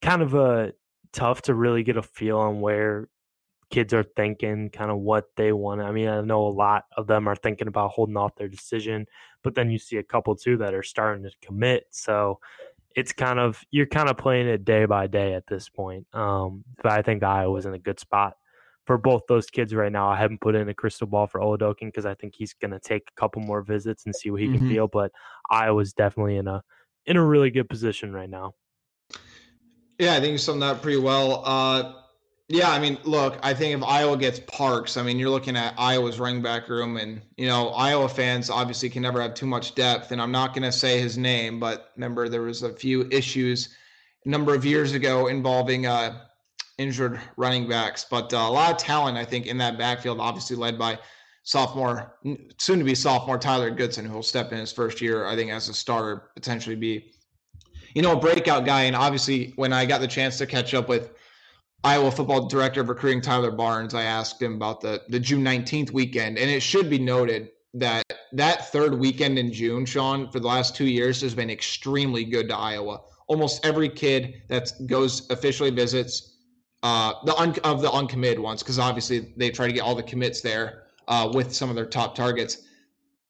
kind of a tough to really get a feel on where kids are thinking, kind of what they want. I mean, I know a lot of them are thinking about holding off their decision, but then you see a couple too that are starting to commit. So it's kind of you're kind of playing it day by day at this point. Um, but I think Iowa's in a good spot for both those kids right now. I haven't put in a crystal ball for Oladokun because I think he's going to take a couple more visits and see what he mm-hmm. can feel. But Iowa's definitely in a in a really good position right now. Yeah, I think you summed that pretty well. Uh, yeah, I mean, look, I think if Iowa gets Parks, I mean, you're looking at Iowa's running back room, and you know, Iowa fans obviously can never have too much depth. And I'm not going to say his name, but remember there was a few issues a number of years ago involving uh, injured running backs, but uh, a lot of talent, I think, in that backfield, obviously led by sophomore, soon to be sophomore Tyler Goodson, who will step in his first year, I think, as a starter, potentially be, you know, a breakout guy. And obviously, when I got the chance to catch up with Iowa football director of recruiting Tyler Barnes, I asked him about the the June 19th weekend, and it should be noted that that third weekend in June, Sean, for the last two years has been extremely good to Iowa. Almost every kid that goes officially visits uh, the un, of the uncommitted ones, because obviously they try to get all the commits there uh, with some of their top targets.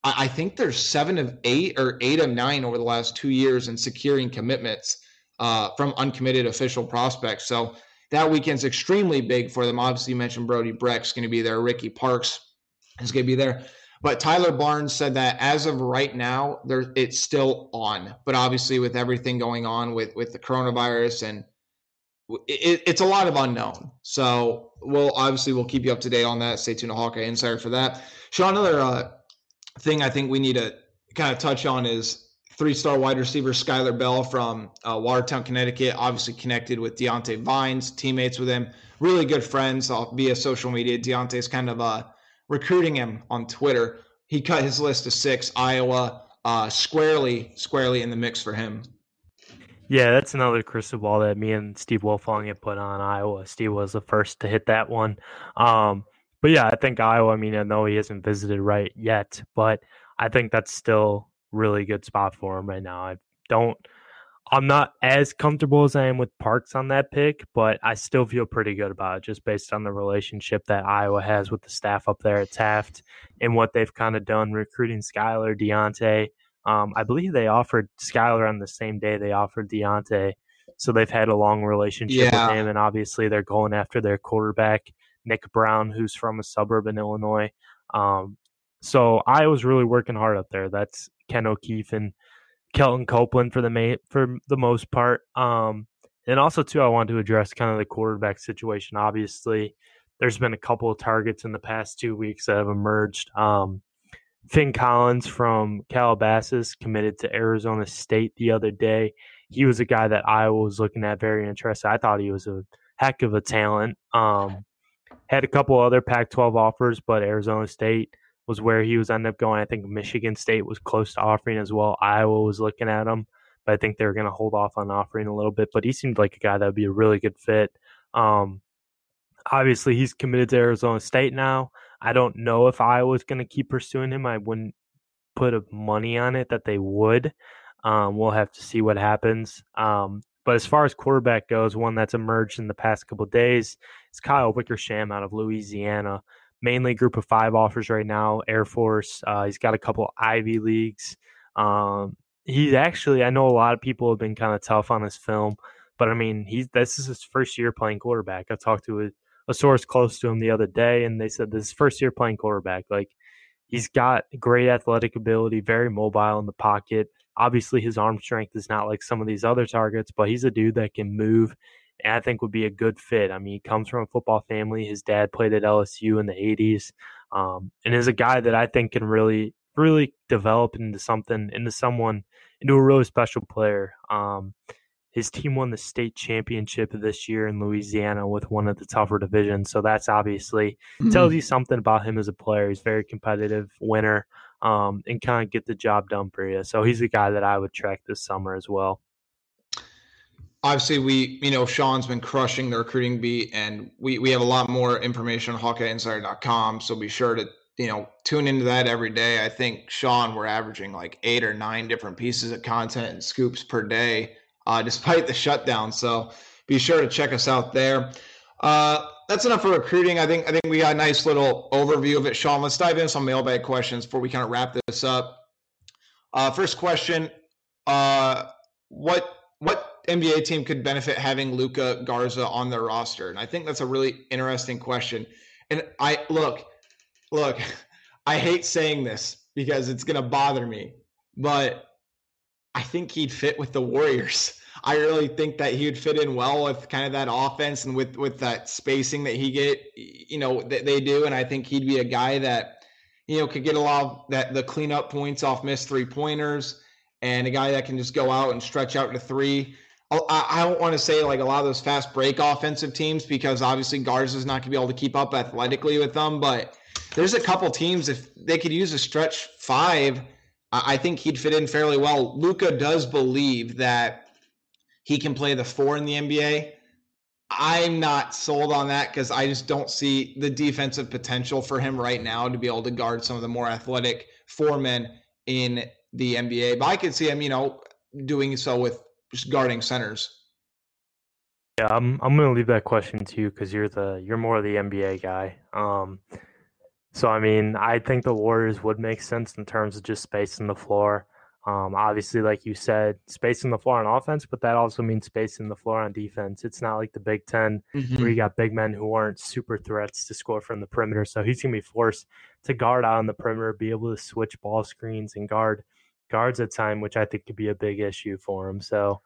I, I think they're seven of eight or eight of nine over the last two years in securing commitments uh, from uncommitted official prospects. So that weekend's extremely big for them. Obviously, you mentioned Brody Brecht's going to be there. Ricky Parks is going to be there. But Tyler Barnes said that as of right now, there it's still on. But obviously, with everything going on with with the coronavirus and it, it's a lot of unknown. So we'll obviously we'll keep you up to date on that. Stay tuned to Hawkeye Insider for that. Sean, another uh, thing I think we need to kind of touch on is three-star wide receiver Skyler Bell from uh, Watertown, Connecticut. Obviously connected with Deontay Vines, teammates with him, really good friends via social media. Deontay's kind of uh, recruiting him on Twitter. He cut his list to six. Iowa uh, squarely, squarely in the mix for him. Yeah, that's another crystal ball that me and Steve Wilfong had put on Iowa. Steve was the first to hit that one. Um, but yeah, I think Iowa. I mean, I know he hasn't visited right yet, but I think that's still really good spot for him right now. I don't. I'm not as comfortable as I am with Parks on that pick, but I still feel pretty good about it just based on the relationship that Iowa has with the staff up there at Taft and what they've kind of done recruiting Skyler, Deontay, um, I believe they offered Skyler on the same day they offered Deontay. So they've had a long relationship yeah. with him, and obviously they're going after their quarterback, Nick Brown, who's from a suburb in Illinois. Um, so I was really working hard up there. That's Ken O'Keefe and Kelton Copeland for the main, for the most part. Um, and also too, I wanted to address kind of the quarterback situation. Obviously, there's been a couple of targets in the past two weeks that have emerged. Um, Finn Collins from Calabasas committed to Arizona State the other day. He was a guy that Iowa was looking at very interested. I thought he was a heck of a talent. Um, had a couple other Pac-12 offers, but Arizona State was where he was ended up going. I think Michigan State was close to offering as well. Iowa was looking at him, but I think they were going to hold off on offering a little bit. But he seemed like a guy that would be a really good fit. Um, obviously, he's committed to Arizona State now. I don't know if I was going to keep pursuing him. I wouldn't put money on it that they would. Um, we'll have to see what happens. Um, but as far as quarterback goes, one that's emerged in the past couple days is Kyle Wickersham out of Louisiana. Mainly group of five offers right now, Air Force. Uh, he's got a couple Ivy Leagues. Um, he's actually, I know a lot of people have been kind of tough on his film, but I mean, he's this is his first year playing quarterback. I talked to a a source close to him the other day, and they said this first year playing quarterback. Like he's got great athletic ability, very mobile in the pocket. Obviously, his arm strength is not like some of these other targets, but he's a dude that can move, and I think would be a good fit. I mean, he comes from a football family. His dad played at LSU in the '80s, um, and is a guy that I think can really, really develop into something, into someone, into a really special player. Um, his team won the state championship this year in Louisiana with one of the tougher divisions. So that's obviously mm-hmm. tells you something about him as a player. He's very competitive, winner, um, and kind of get the job done for you. So he's a guy that I would track this summer as well. Obviously, we you know Sean's been crushing the recruiting beat, and we we have a lot more information on HawkeyeInsider.com. So be sure to you know tune into that every day. I think Sean, we're averaging like eight or nine different pieces of content and scoops per day uh, despite the shutdown. So be sure to check us out there. Uh, that's enough for recruiting. I think I think we got a nice little overview of it. Sean, let's dive into some mailbag questions before we kind of wrap this up. Uh, first question: uh, What what NBA team could benefit having Luka Garza on their roster? And I think that's a really interesting question. And I look, look, I hate saying this because it's gonna bother me, but I think he'd fit with the Warriors. I really think that he would fit in well with kind of that offense and with with that spacing that he get, you know, that they do. And I think he'd be a guy that, you know, could get a lot of that the cleanup points off missed three pointers, and a guy that can just go out and stretch out to three. Oh, I, I don't want to say like a lot of those fast break offensive teams because obviously Garza's not going to be able to keep up athletically with them, but there's a couple teams if they could use a stretch five I think he'd fit in fairly well. Luka does believe that he can play the four in the NBA. I'm not sold on that because I just don't see the defensive potential for him right now to be able to guard some of the more athletic four men in the NBA. But I could see him, you know, doing so with guarding centers. Yeah, I'm I'm gonna leave that question to you because you're the you're more the NBA guy. Um, So I mean, I think the Warriors would make sense in terms of just spacing the floor. Um, obviously, like you said, spacing the floor on offense, but that also means spacing the floor on defense. It's not like the Big 10 mm-hmm. where you got big men who aren't super threats to score from the perimeter. So he's gonna be forced to guard out on the perimeter, be able to switch ball screens and guard guards at time, which I think could be a big issue for him. So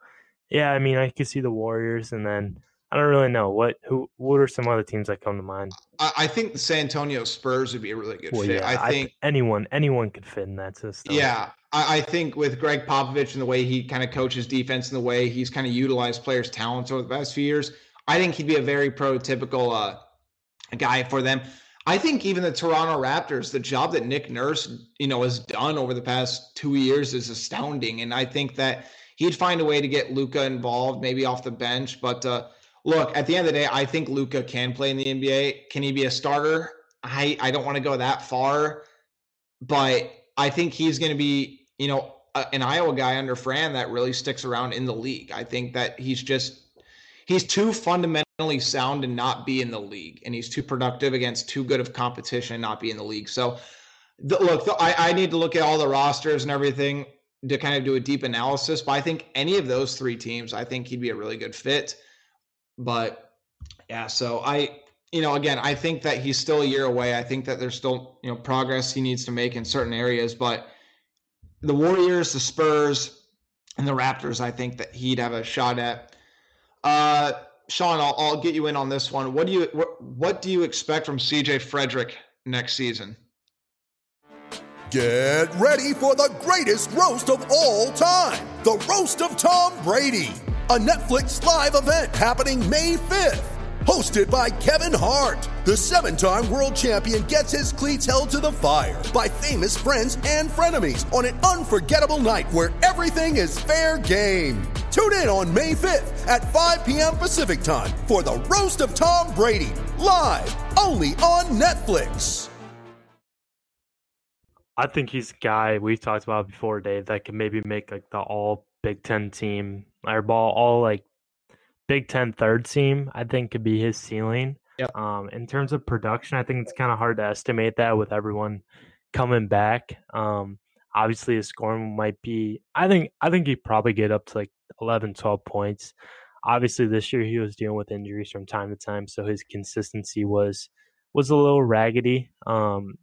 yeah, I mean, I could see the Warriors, and then I don't really know what who what are some other teams that come to mind. I, I think the San Antonio Spurs would be a really good well, fit. Yeah, I think I, anyone anyone could fit in that system. Yeah, I, I think with Gregg Popovich and the way he kind of coaches defense and the way he's kind of utilized players' talents over the past few years, I think he'd be a very prototypical uh, guy for them. I think even the Toronto Raptors, the job that Nick Nurse, you know, has done over the past two years is astounding, and I think that he'd find a way to get Luka involved, maybe off the bench, but. Uh, look, at the end of the day, I think Luka can play in the NBA. Can he be a starter? I I don't want to go that far, but I think he's going to be, you know, a, an Iowa guy under Fran that really sticks around in the league. I think that he's just he's too fundamentally sound to not be in the league, and he's too productive against too good of competition not be in the league. So, the, look, the, I, I need to look at all the rosters and everything to kind of do a deep analysis. But I think any of those three teams, I think he'd be a really good fit. But yeah, so I, you know, again, I think that he's still a year away. I think that there's still, you know, progress he needs to make in certain areas. But the Warriors, the Spurs, and the Raptors, I think that he'd have a shot at. Uh, Sean, I'll, I'll get you in on this one. What do you what, what do you expect from CJ Fredrick next season? Get ready for the greatest roast of all time the roast of Tom Brady a Netflix live event happening May 5th. Hosted by Kevin Hart, the seven time world champion gets his cleats held to the fire by famous friends and frenemies on an unforgettable night where everything is fair game. Tune in on May 5th at 5 p.m. Pacific time for the Roast of Tom Brady, live only on Netflix. I think he's a guy we've talked about before, Dave, that can maybe make like the all Big Ten team or ball all like Big Ten third team. I think could be his ceiling. Yep. Um, in terms of production, I think it's kind of hard to estimate that with everyone coming back. Um, obviously his scoring might be I think I think he'd probably get up to like 11 12 points. Obviously this year he was dealing with injuries from time to time so his consistency was was a little raggedy um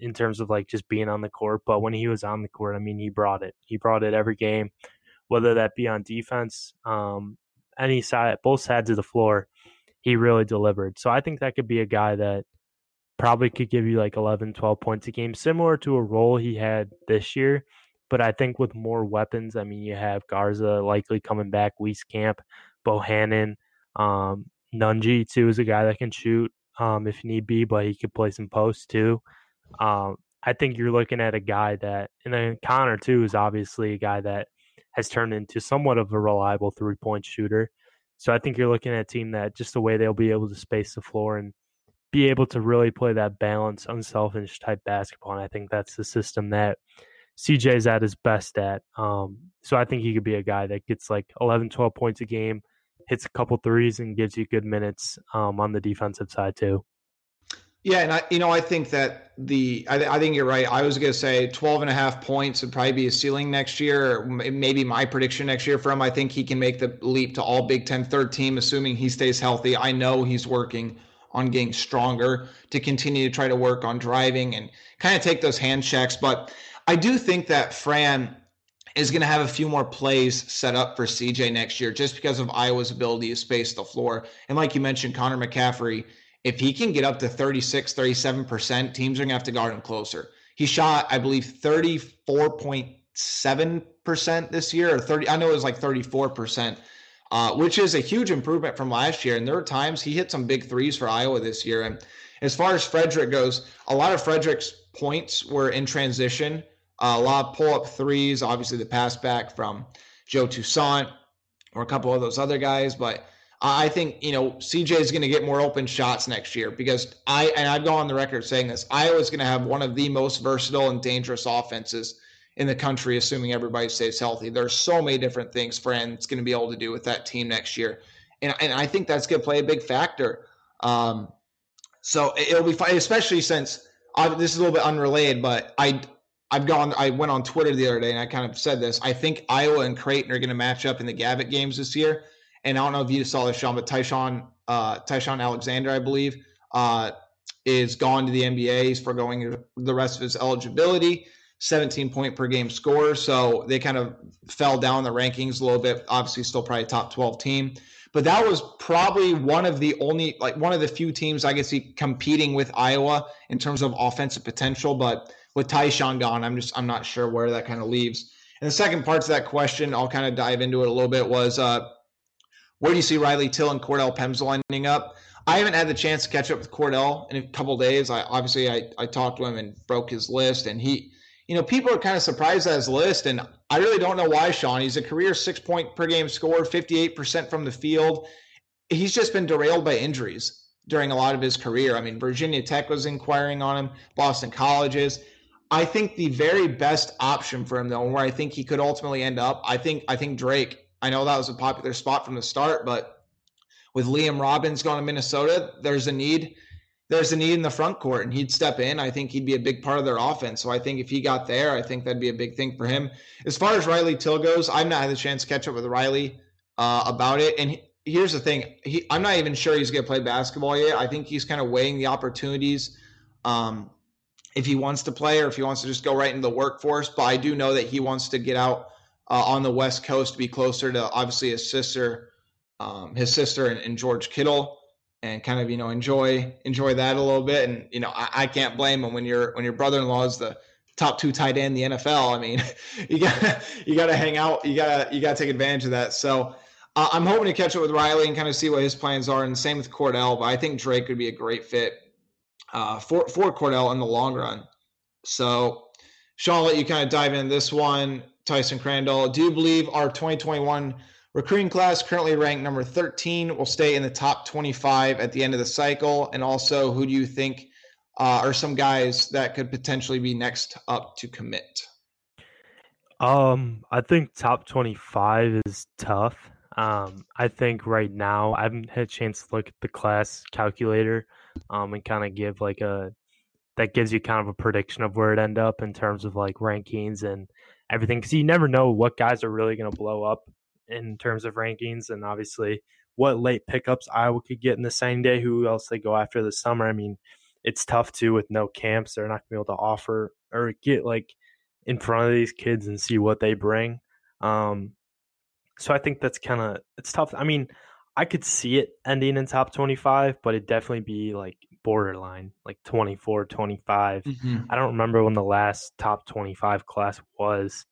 in terms of like just being on the court but when he was on the court I mean he brought it. He brought it every game whether that be on defense, um, any side, both sides of the floor, he really delivered. So I think that could be a guy that probably could give you like 11, 12 points a game, similar to a role he had this year. But I think with more weapons, I mean, you have Garza likely coming back, Wieskamp, Bohannon, um, Nunge too is a guy that can shoot um, if need be, but he could play some posts too. Um, I think you're looking at a guy that, and then Connor too is obviously a guy that has turned into somewhat of a reliable three point shooter. So I think you're looking at a team that just the way they'll be able to space the floor and be able to really play that balanced, unselfish type basketball. And I think that's the system that CJ's at his best at. Um, so I think he could be a guy that gets like 11, 12 points a game, hits a couple threes, and gives you good minutes um, on the defensive side too. Yeah, and I, you know, I think that the, I, I think you're right. I was going to say 12 and a half points would probably be a ceiling next year. Maybe my prediction next year for him. I think he can make the leap to all Big Ten third team, assuming he stays healthy. I know he's working on getting stronger to continue to try to work on driving and kind of take those hand checks. But I do think that Fran is going to have a few more plays set up for CJ next year just because of Iowa's ability to space the floor. And like you mentioned, Connor McCaffery if he can get up to 36, 37%, teams are going to have to guard him closer. He shot, I believe, 34.7% this year, or 30, I know it was like 34%, uh, which is a huge improvement from last year. And there were times he hit some big threes for Iowa this year. And as far as Fredrick goes, a lot of Fredrick's points were in transition, uh, a lot of pull up threes, obviously the pass back from Joe Toussaint or a couple of those other guys. But I think you know CJ is going to get more open shots next year because I and I've gone on the record saying this. Iowa's going to have one of the most versatile and dangerous offenses in the country, assuming everybody stays healthy. There's so many different things Fran's going to be able to do with that team next year, and and I think that's going to play a big factor. Um, so it'll be fun, especially since I, this is a little bit unrelated, but I I've gone. I went on Twitter the other day and I kind of said this. I think Iowa and Creighton are going to match up in the Gavitt games this year. And I don't know if you saw this, Sean, but Ty-Shon uh, Ty-Shon Alexander, I believe, uh, is gone to the NBA. He's foregoing the rest of his eligibility. 17 point per game score. So they kind of fell down the rankings a little bit. Obviously, still probably top 12 team. But that was probably one of the only, like one of the few teams I could see competing with Iowa in terms of offensive potential. But with Ty-Shon gone, I'm just, I'm not sure where that kind of leaves. And the second part to that question, I'll kind of dive into it a little bit, was uh, where do you see Riley Till and Cordell Pemsl ending up? I haven't had the chance to catch up with Cordell in a couple days. I obviously I, I talked to him and broke his list, and he you know, people are kind of surprised at his list, and I really don't know why, Sean. He's a career six point per game scorer, 58% from the field. He's just been derailed by injuries during a lot of his career. I mean, Virginia Tech was inquiring on him, Boston Colleges. I think the very best option for him, though, and where I think he could ultimately end up, I think I think Drake. I know that was a popular spot from the start, but with Liam Robbins going to Minnesota, there's a need there's a need in the front court and he'd step in. I think he'd be a big part of their offense. So I think if he got there, I think that'd be a big thing for him. As far as Riley Till goes, I've not had the chance to catch up with Riley uh, about it. And he, here's the thing he, I'm not even sure he's going to play basketball yet. I think he's kind of weighing the opportunities. Um, if he wants to play or if he wants to just go right into the workforce. But I do know that he wants to get out uh, on the West Coast to be closer to obviously his sister, um, his sister and, and George Kittle and kind of you know enjoy enjoy that a little bit. And you know I, I can't blame him when your when your brother-in-law is the top two tight end in the NFL. I mean, you got you got to hang out. You got to you got to take advantage of that. So uh, I'm hoping to catch up with Riley and kind of see what his plans are. And same with Cordell. But I think Drake would be a great fit uh, for for Cordell in the long run. So Sean, I'll let you kind of dive in this one. Tyson Crandall, do you believe our 2021 Recruiting class currently ranked number 13 will stay in the top 25 at the end of the cycle. And also, who do you think uh, are some guys that could potentially be next up to commit? Um, I think top 25 is tough. Um, I think right now I haven't had a chance to look at the class calculator um, and kind of give like a that gives you kind of a prediction of where it end up in terms of like rankings and everything because you never know what guys are really going to blow up in terms of rankings, and obviously what late pickups Iowa could get in the same day. Who else they go after the summer? I mean, it's tough too with no camps. They're not gonna be able to offer or get like in front of these kids and see what they bring. Um, so I think that's kind of it's tough. I mean, I could see it ending in top 25, but it'd definitely be like borderline, like 24, 25. Mm-hmm. I don't remember when the last top 25 class was.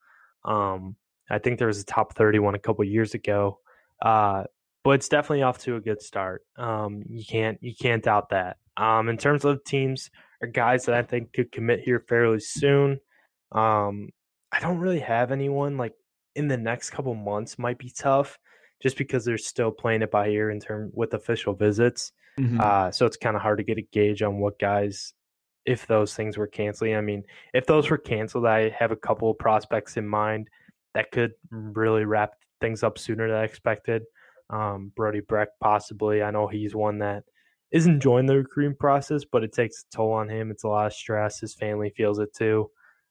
Um, I think there was a top 31 a couple years ago. Uh, but it's definitely off to a good start. Um, you can't you can't doubt that. Um, in terms of teams or guys that I think could commit here fairly soon, um, I don't really have anyone like in the next couple months. Might be tough just because they're still playing it by ear in term with official visits. Mm-hmm. Uh, so it's kind of hard to get a gauge on what guys if those things were canceling. I mean, if those were canceled, I have a couple of prospects in mind that could really wrap things up sooner than I expected. Um, Brody Brecht, possibly. I know he's one that is enjoying the recruiting process, but it takes a toll on him. It's a lot of stress. His family feels it too.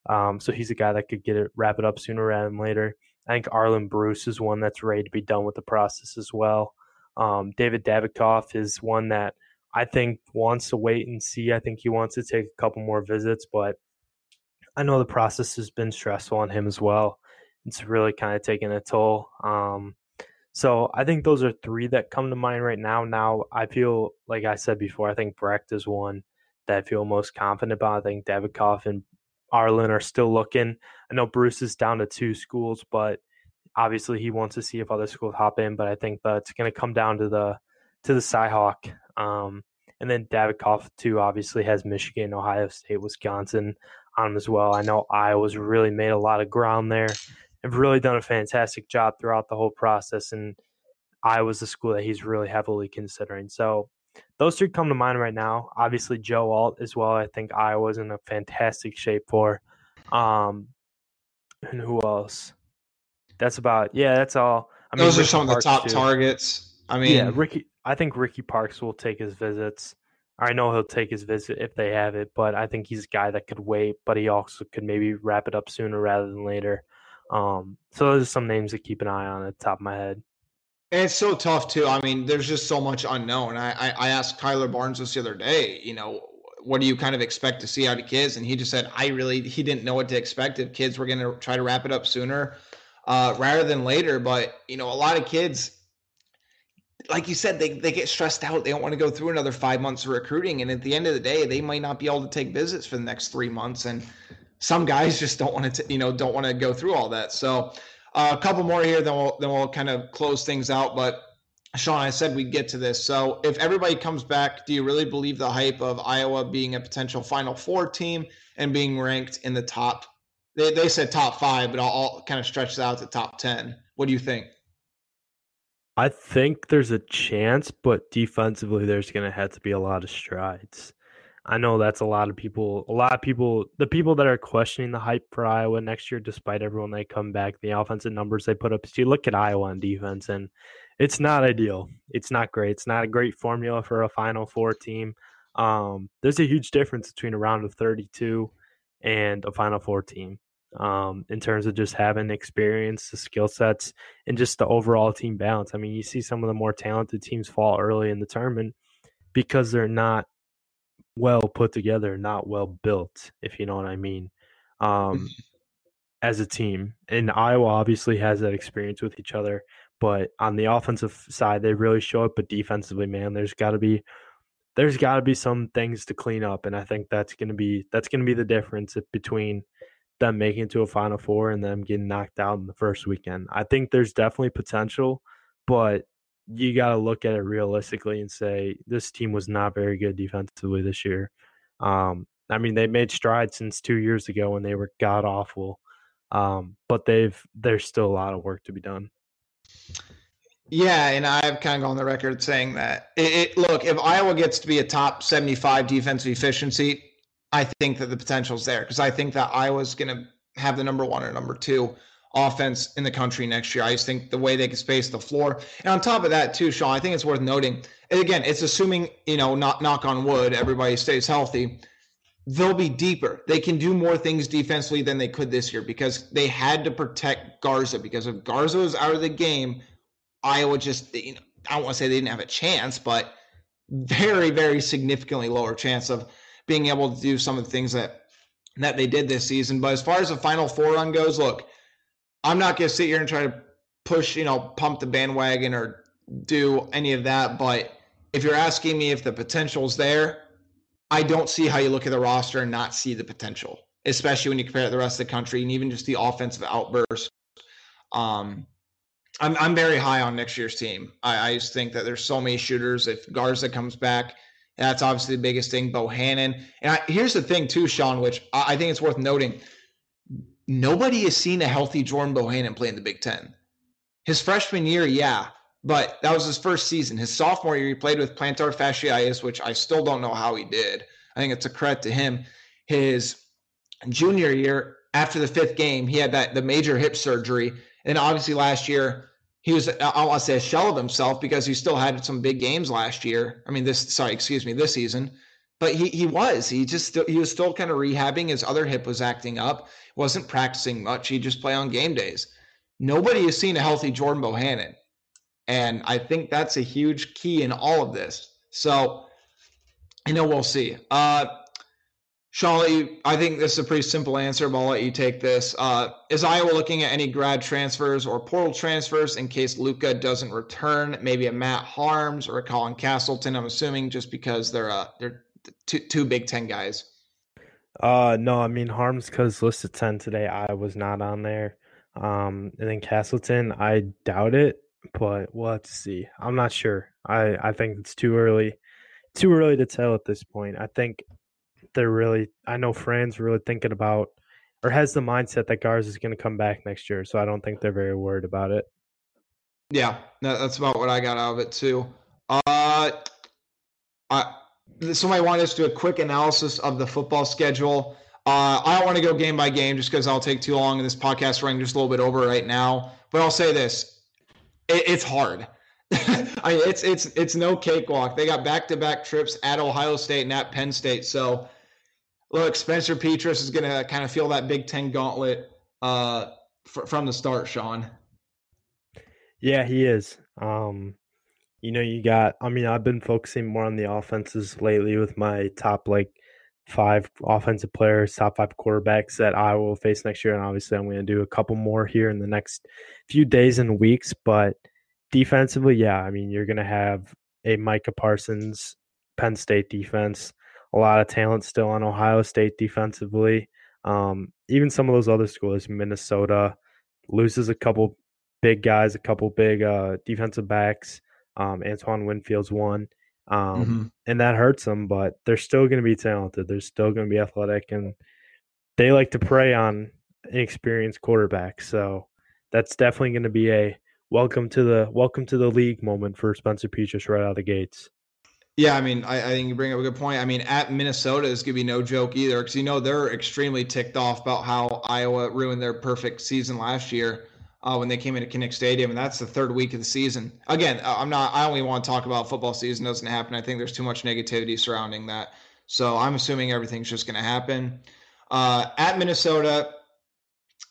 Um, so he's a guy that could get it wrap it up sooner rather than later. I think Arland Bruce is one that's ready to be done with the process as well. Um, David Davidoff is one that I think wants to wait and see. I think he wants to take a couple more visits, but I know the process has been stressful on him as well it's really kind of taking a toll. Um, so I think those are three that come to mind right now. Now I feel like I said before, I think Brecht is one that I feel most confident about. I think Davidoff and Arland are still looking. I know Bruce is down to two schools, but obviously he wants to see if other schools hop in. But I think that's going to come down to the to the Cyhawk. Um, and then Davidoff too obviously has Michigan, Ohio State, Wisconsin on him as well. I know Iowa's really made a lot of ground there have really done a fantastic job throughout the whole process. And Iowa's the school that he's really heavily considering. So those three come to mind right now. Obviously, Joe Alt as well. I think Iowa's in a fantastic shape for. Um, and who else? That's about yeah. That's all. I mean, those are some of the top too. targets. I mean, yeah, Ricky. I think Ricky Parks will take his visits. I know he'll take his visit if they have it, but I think he's a guy that could wait, but he also could maybe wrap it up sooner rather than later. Um, so those are some names to keep an eye on at the top of my head. And it's so tough too. I mean, there's just so much unknown. I, I, I asked Tyler Barnes this the other day, you know, what do you kind of expect to see out of kids? And he just said, I really, he didn't know what to expect if kids were going to try to wrap it up sooner uh, rather than later. But, you know, a lot of kids, like you said, they, they get stressed out. They don't want to go through another five months of recruiting. And at the end of the day, they might not be able to take visits for the next three months. And some guys just don't want to, you know, don't want to go through all that. So, uh, a couple more here, then we'll then we'll kind of close things out. But Sean, I said we'd get to this. So if everybody comes back, do you really believe the hype of Iowa being a potential Final Four team and being ranked in the top? They, they said top five, but I'll, I'll kind of stretch that out to top ten. What do you think? I think there's a chance, but defensively, there's going to have to be a lot of strides. I know that's a lot of people. A lot of people, the people that are questioning the hype for Iowa next year, despite everyone they come back, the offensive numbers they put up. You look at Iowa on defense, and it's not ideal. It's not great. It's not a great formula for a Final Four team. Um, there's a huge difference between a round of 32 and a Final Four team um, in terms of just having experience, the skill sets, and just the overall team balance. I mean, you see some of the more talented teams fall early in the tournament because they're not well put together, not well built, if you know what I mean, um, as a team. And Iowa obviously has that experience with each other, but on the offensive side, they really show it. But defensively, man, there's got to be there's got to be some things to clean up, and I think that's gonna be that's gonna be the difference between them making it to a Final Four and them getting knocked out in the first weekend. I think there's definitely potential, but you got to look at it realistically and say this team was not very good defensively this year. Um, I mean, they made strides since two years ago when they were god awful, um, but they've there's still a lot of work to be done. Yeah, and I've kind of gone on the record saying that. It, it, look, if Iowa gets to be a top 75 defensive efficiency, I think that the potential is there because I think that Iowa's going to have the number one or number two offense in the country next year. I just think the way they can space the floor. And on top of that, too, Sean, I think it's worth noting. Again, it's assuming, you know, not knock on wood, everybody stays healthy. They'll be deeper. They can do more things defensively than they could this year because they had to protect Garza. Because if Garza was out of the game, Iowa just, you know, I don't want to say they didn't have a chance, but very, very significantly lower chance of being able to do some of the things that that they did this season. But as far as the Final Four run goes, look, I'm not going to sit here and try to push, you know, pump the bandwagon or do any of that. But if you're asking me if the potential's there, I don't see how you look at the roster and not see the potential, especially when you compare it to the rest of the country and even just the offensive outburst. Um, I'm I'm very high on next year's team. I, I just think that there's so many shooters. If Garza comes back, that's obviously the biggest thing. Bohannon, and I, here's the thing too, Sean, which I, I think it's worth noting nobody has seen a healthy Jordan Bohannon play in the Big Ten. His freshman year, yeah, but that was his first season. His sophomore year, he played with plantar fasciitis, which I still don't know how he did. I think it's a credit to him. His junior year, after the fifth game, he had that the major hip surgery, and obviously last year he was I don't want to say a shell of himself because he still had some big games last year. I mean, this sorry, excuse me, this season. But he he was he just he was still kind of rehabbing. His other hip was acting up. Wasn't practicing much. He just play on game days. Nobody has seen a healthy jordan bohannon. And i think that's a huge key in all of this. So you know we'll see. Uh Sean, I think this is a pretty simple answer, but I'll let you take this. Uh, is Iowa looking at any grad transfers or portal transfers in case Luka doesn't return? Maybe a Matt Haarms or a Colin Castleton. I'm assuming just because they're uh, they're two two Big Ten guys? Uh, no, I mean Haarms because listed ten today. I was not on there. Um, and then Castleton, I doubt it, but we'll have to see. I'm not sure. I I think it's too early, too early to tell at this point. I think they're really. I know Fran's really thinking about or has the mindset that Garza is going to come back next year. So I don't think they're very worried about it. Yeah, that's about what I got out of it too. Uh, I somebody wanted us to do a quick analysis of the football schedule. Uh, I don't want to go game by game just because I'll take too long, and this podcast running just a little bit over right now. But I'll say this: it, it's hard. I mean, it's it's it's no cakewalk. They got back to back trips at Ohio State and at Penn State. So, look, Spencer Petras is going to kind of feel that Big Ten gauntlet uh, fr- from the start. Sean. Yeah, he is. Um, you know, you got. I mean, I've been focusing more on the offenses lately with my top like five offensive players, top five quarterbacks that I will face next year, and obviously I'm going to do a couple more here in the next few days and weeks. But defensively, yeah, I mean, you're going to have a Micah Parsons Penn State defense, a lot of talent still on Ohio State defensively. Um, even some of those other schools, Minnesota loses a couple big guys, a couple big uh, defensive backs. Um, Antoine Winfield's one. Um, mm-hmm. and that hurts them, but they're still going to be talented. They're still going to be athletic, and they like to prey on inexperienced quarterbacks. So that's definitely going to be a welcome to the welcome to the league moment for Spencer Petras right out of the gates. Yeah, I mean, I, I, think you bring up a good point. I mean, at Minnesota is going to be no joke either because you know they're extremely ticked off about how Iowa ruined their perfect season last year uh, when they came into Kinnick Stadium, and that's the third week of the season. Again, I'm not. I only want to talk about football season doesn't happen. I think there's too much negativity surrounding that. So I'm assuming everything's just going to happen. Uh, at Minnesota,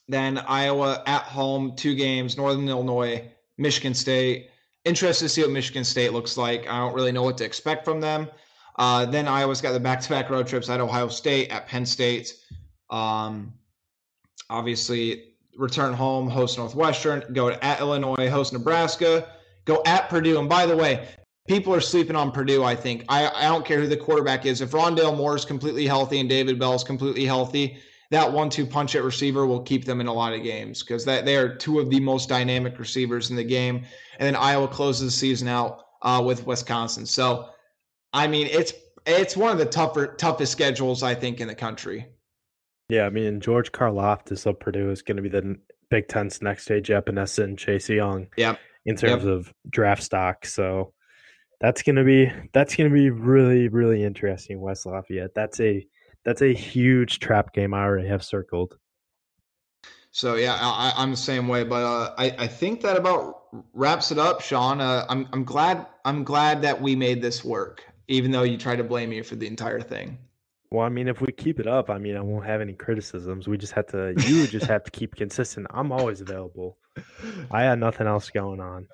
then Iowa at home, two games. Northern Illinois, Michigan State. Interested to see what Michigan State looks like. I don't really know what to expect from them. Uh, then Iowa's got the back-to-back road trips at Ohio State, at Penn State. Um, obviously, return home, host Northwestern, go at Illinois, host Nebraska, go at Purdue. And by the way, people are sleeping on Purdue, I think. I, I don't care who the quarterback is. If Rondale Moore is completely healthy and David Bell is completely healthy, that one two punch at receiver will keep them in a lot of games because that they are two of the most dynamic receivers in the game. And then Iowa closes the season out uh, with Wisconsin. So, I mean, it's it's one of the tougher toughest schedules I think in the country. Yeah, I mean George Karlaftis of Purdue is going to be the Big Ten's next stage Epenesa and Chase Young. Yeah. In terms yep. of draft stock, so that's going to be that's going to be really really interesting. West Lafayette. That's a that's a huge trap game. I already have circled. So yeah, I, am the same way, but uh, I I think that about wraps it up, Sean. Uh, I'm I'm glad I'm glad that we made this work, even though you tried to blame me for the entire thing. Well, I mean, if we keep it up, I mean, I won't have any criticisms. We just have to, you just have to keep consistent. I'm always available. I had nothing else going on.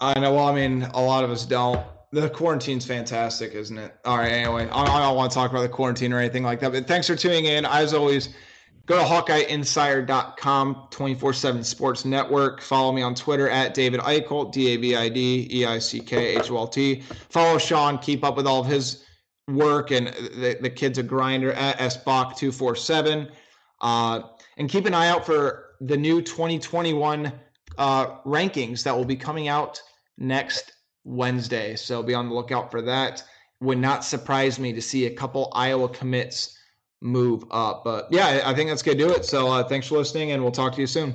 I know. Well, I mean, a lot of us don't. The quarantine's fantastic, isn't it? All right. Anyway, I, I don't want to talk about the quarantine or anything like that. But thanks for tuning in. As always, go to HawkeyeInsider.com, 24 7 Sports Network. Follow me on Twitter at David Eickholt, D A V I D E I C K H O L T. Follow Sean. Keep up with all of his work, and the, the kid's a grinder at SBach247. Uh, and keep an eye out for the new 2021 uh, rankings that will be coming out next Wednesday. So be on the lookout for that. Would not surprise me to see a couple Iowa commits move up. But yeah, I think that's going to do it. So uh, thanks for listening, and we'll talk to you soon.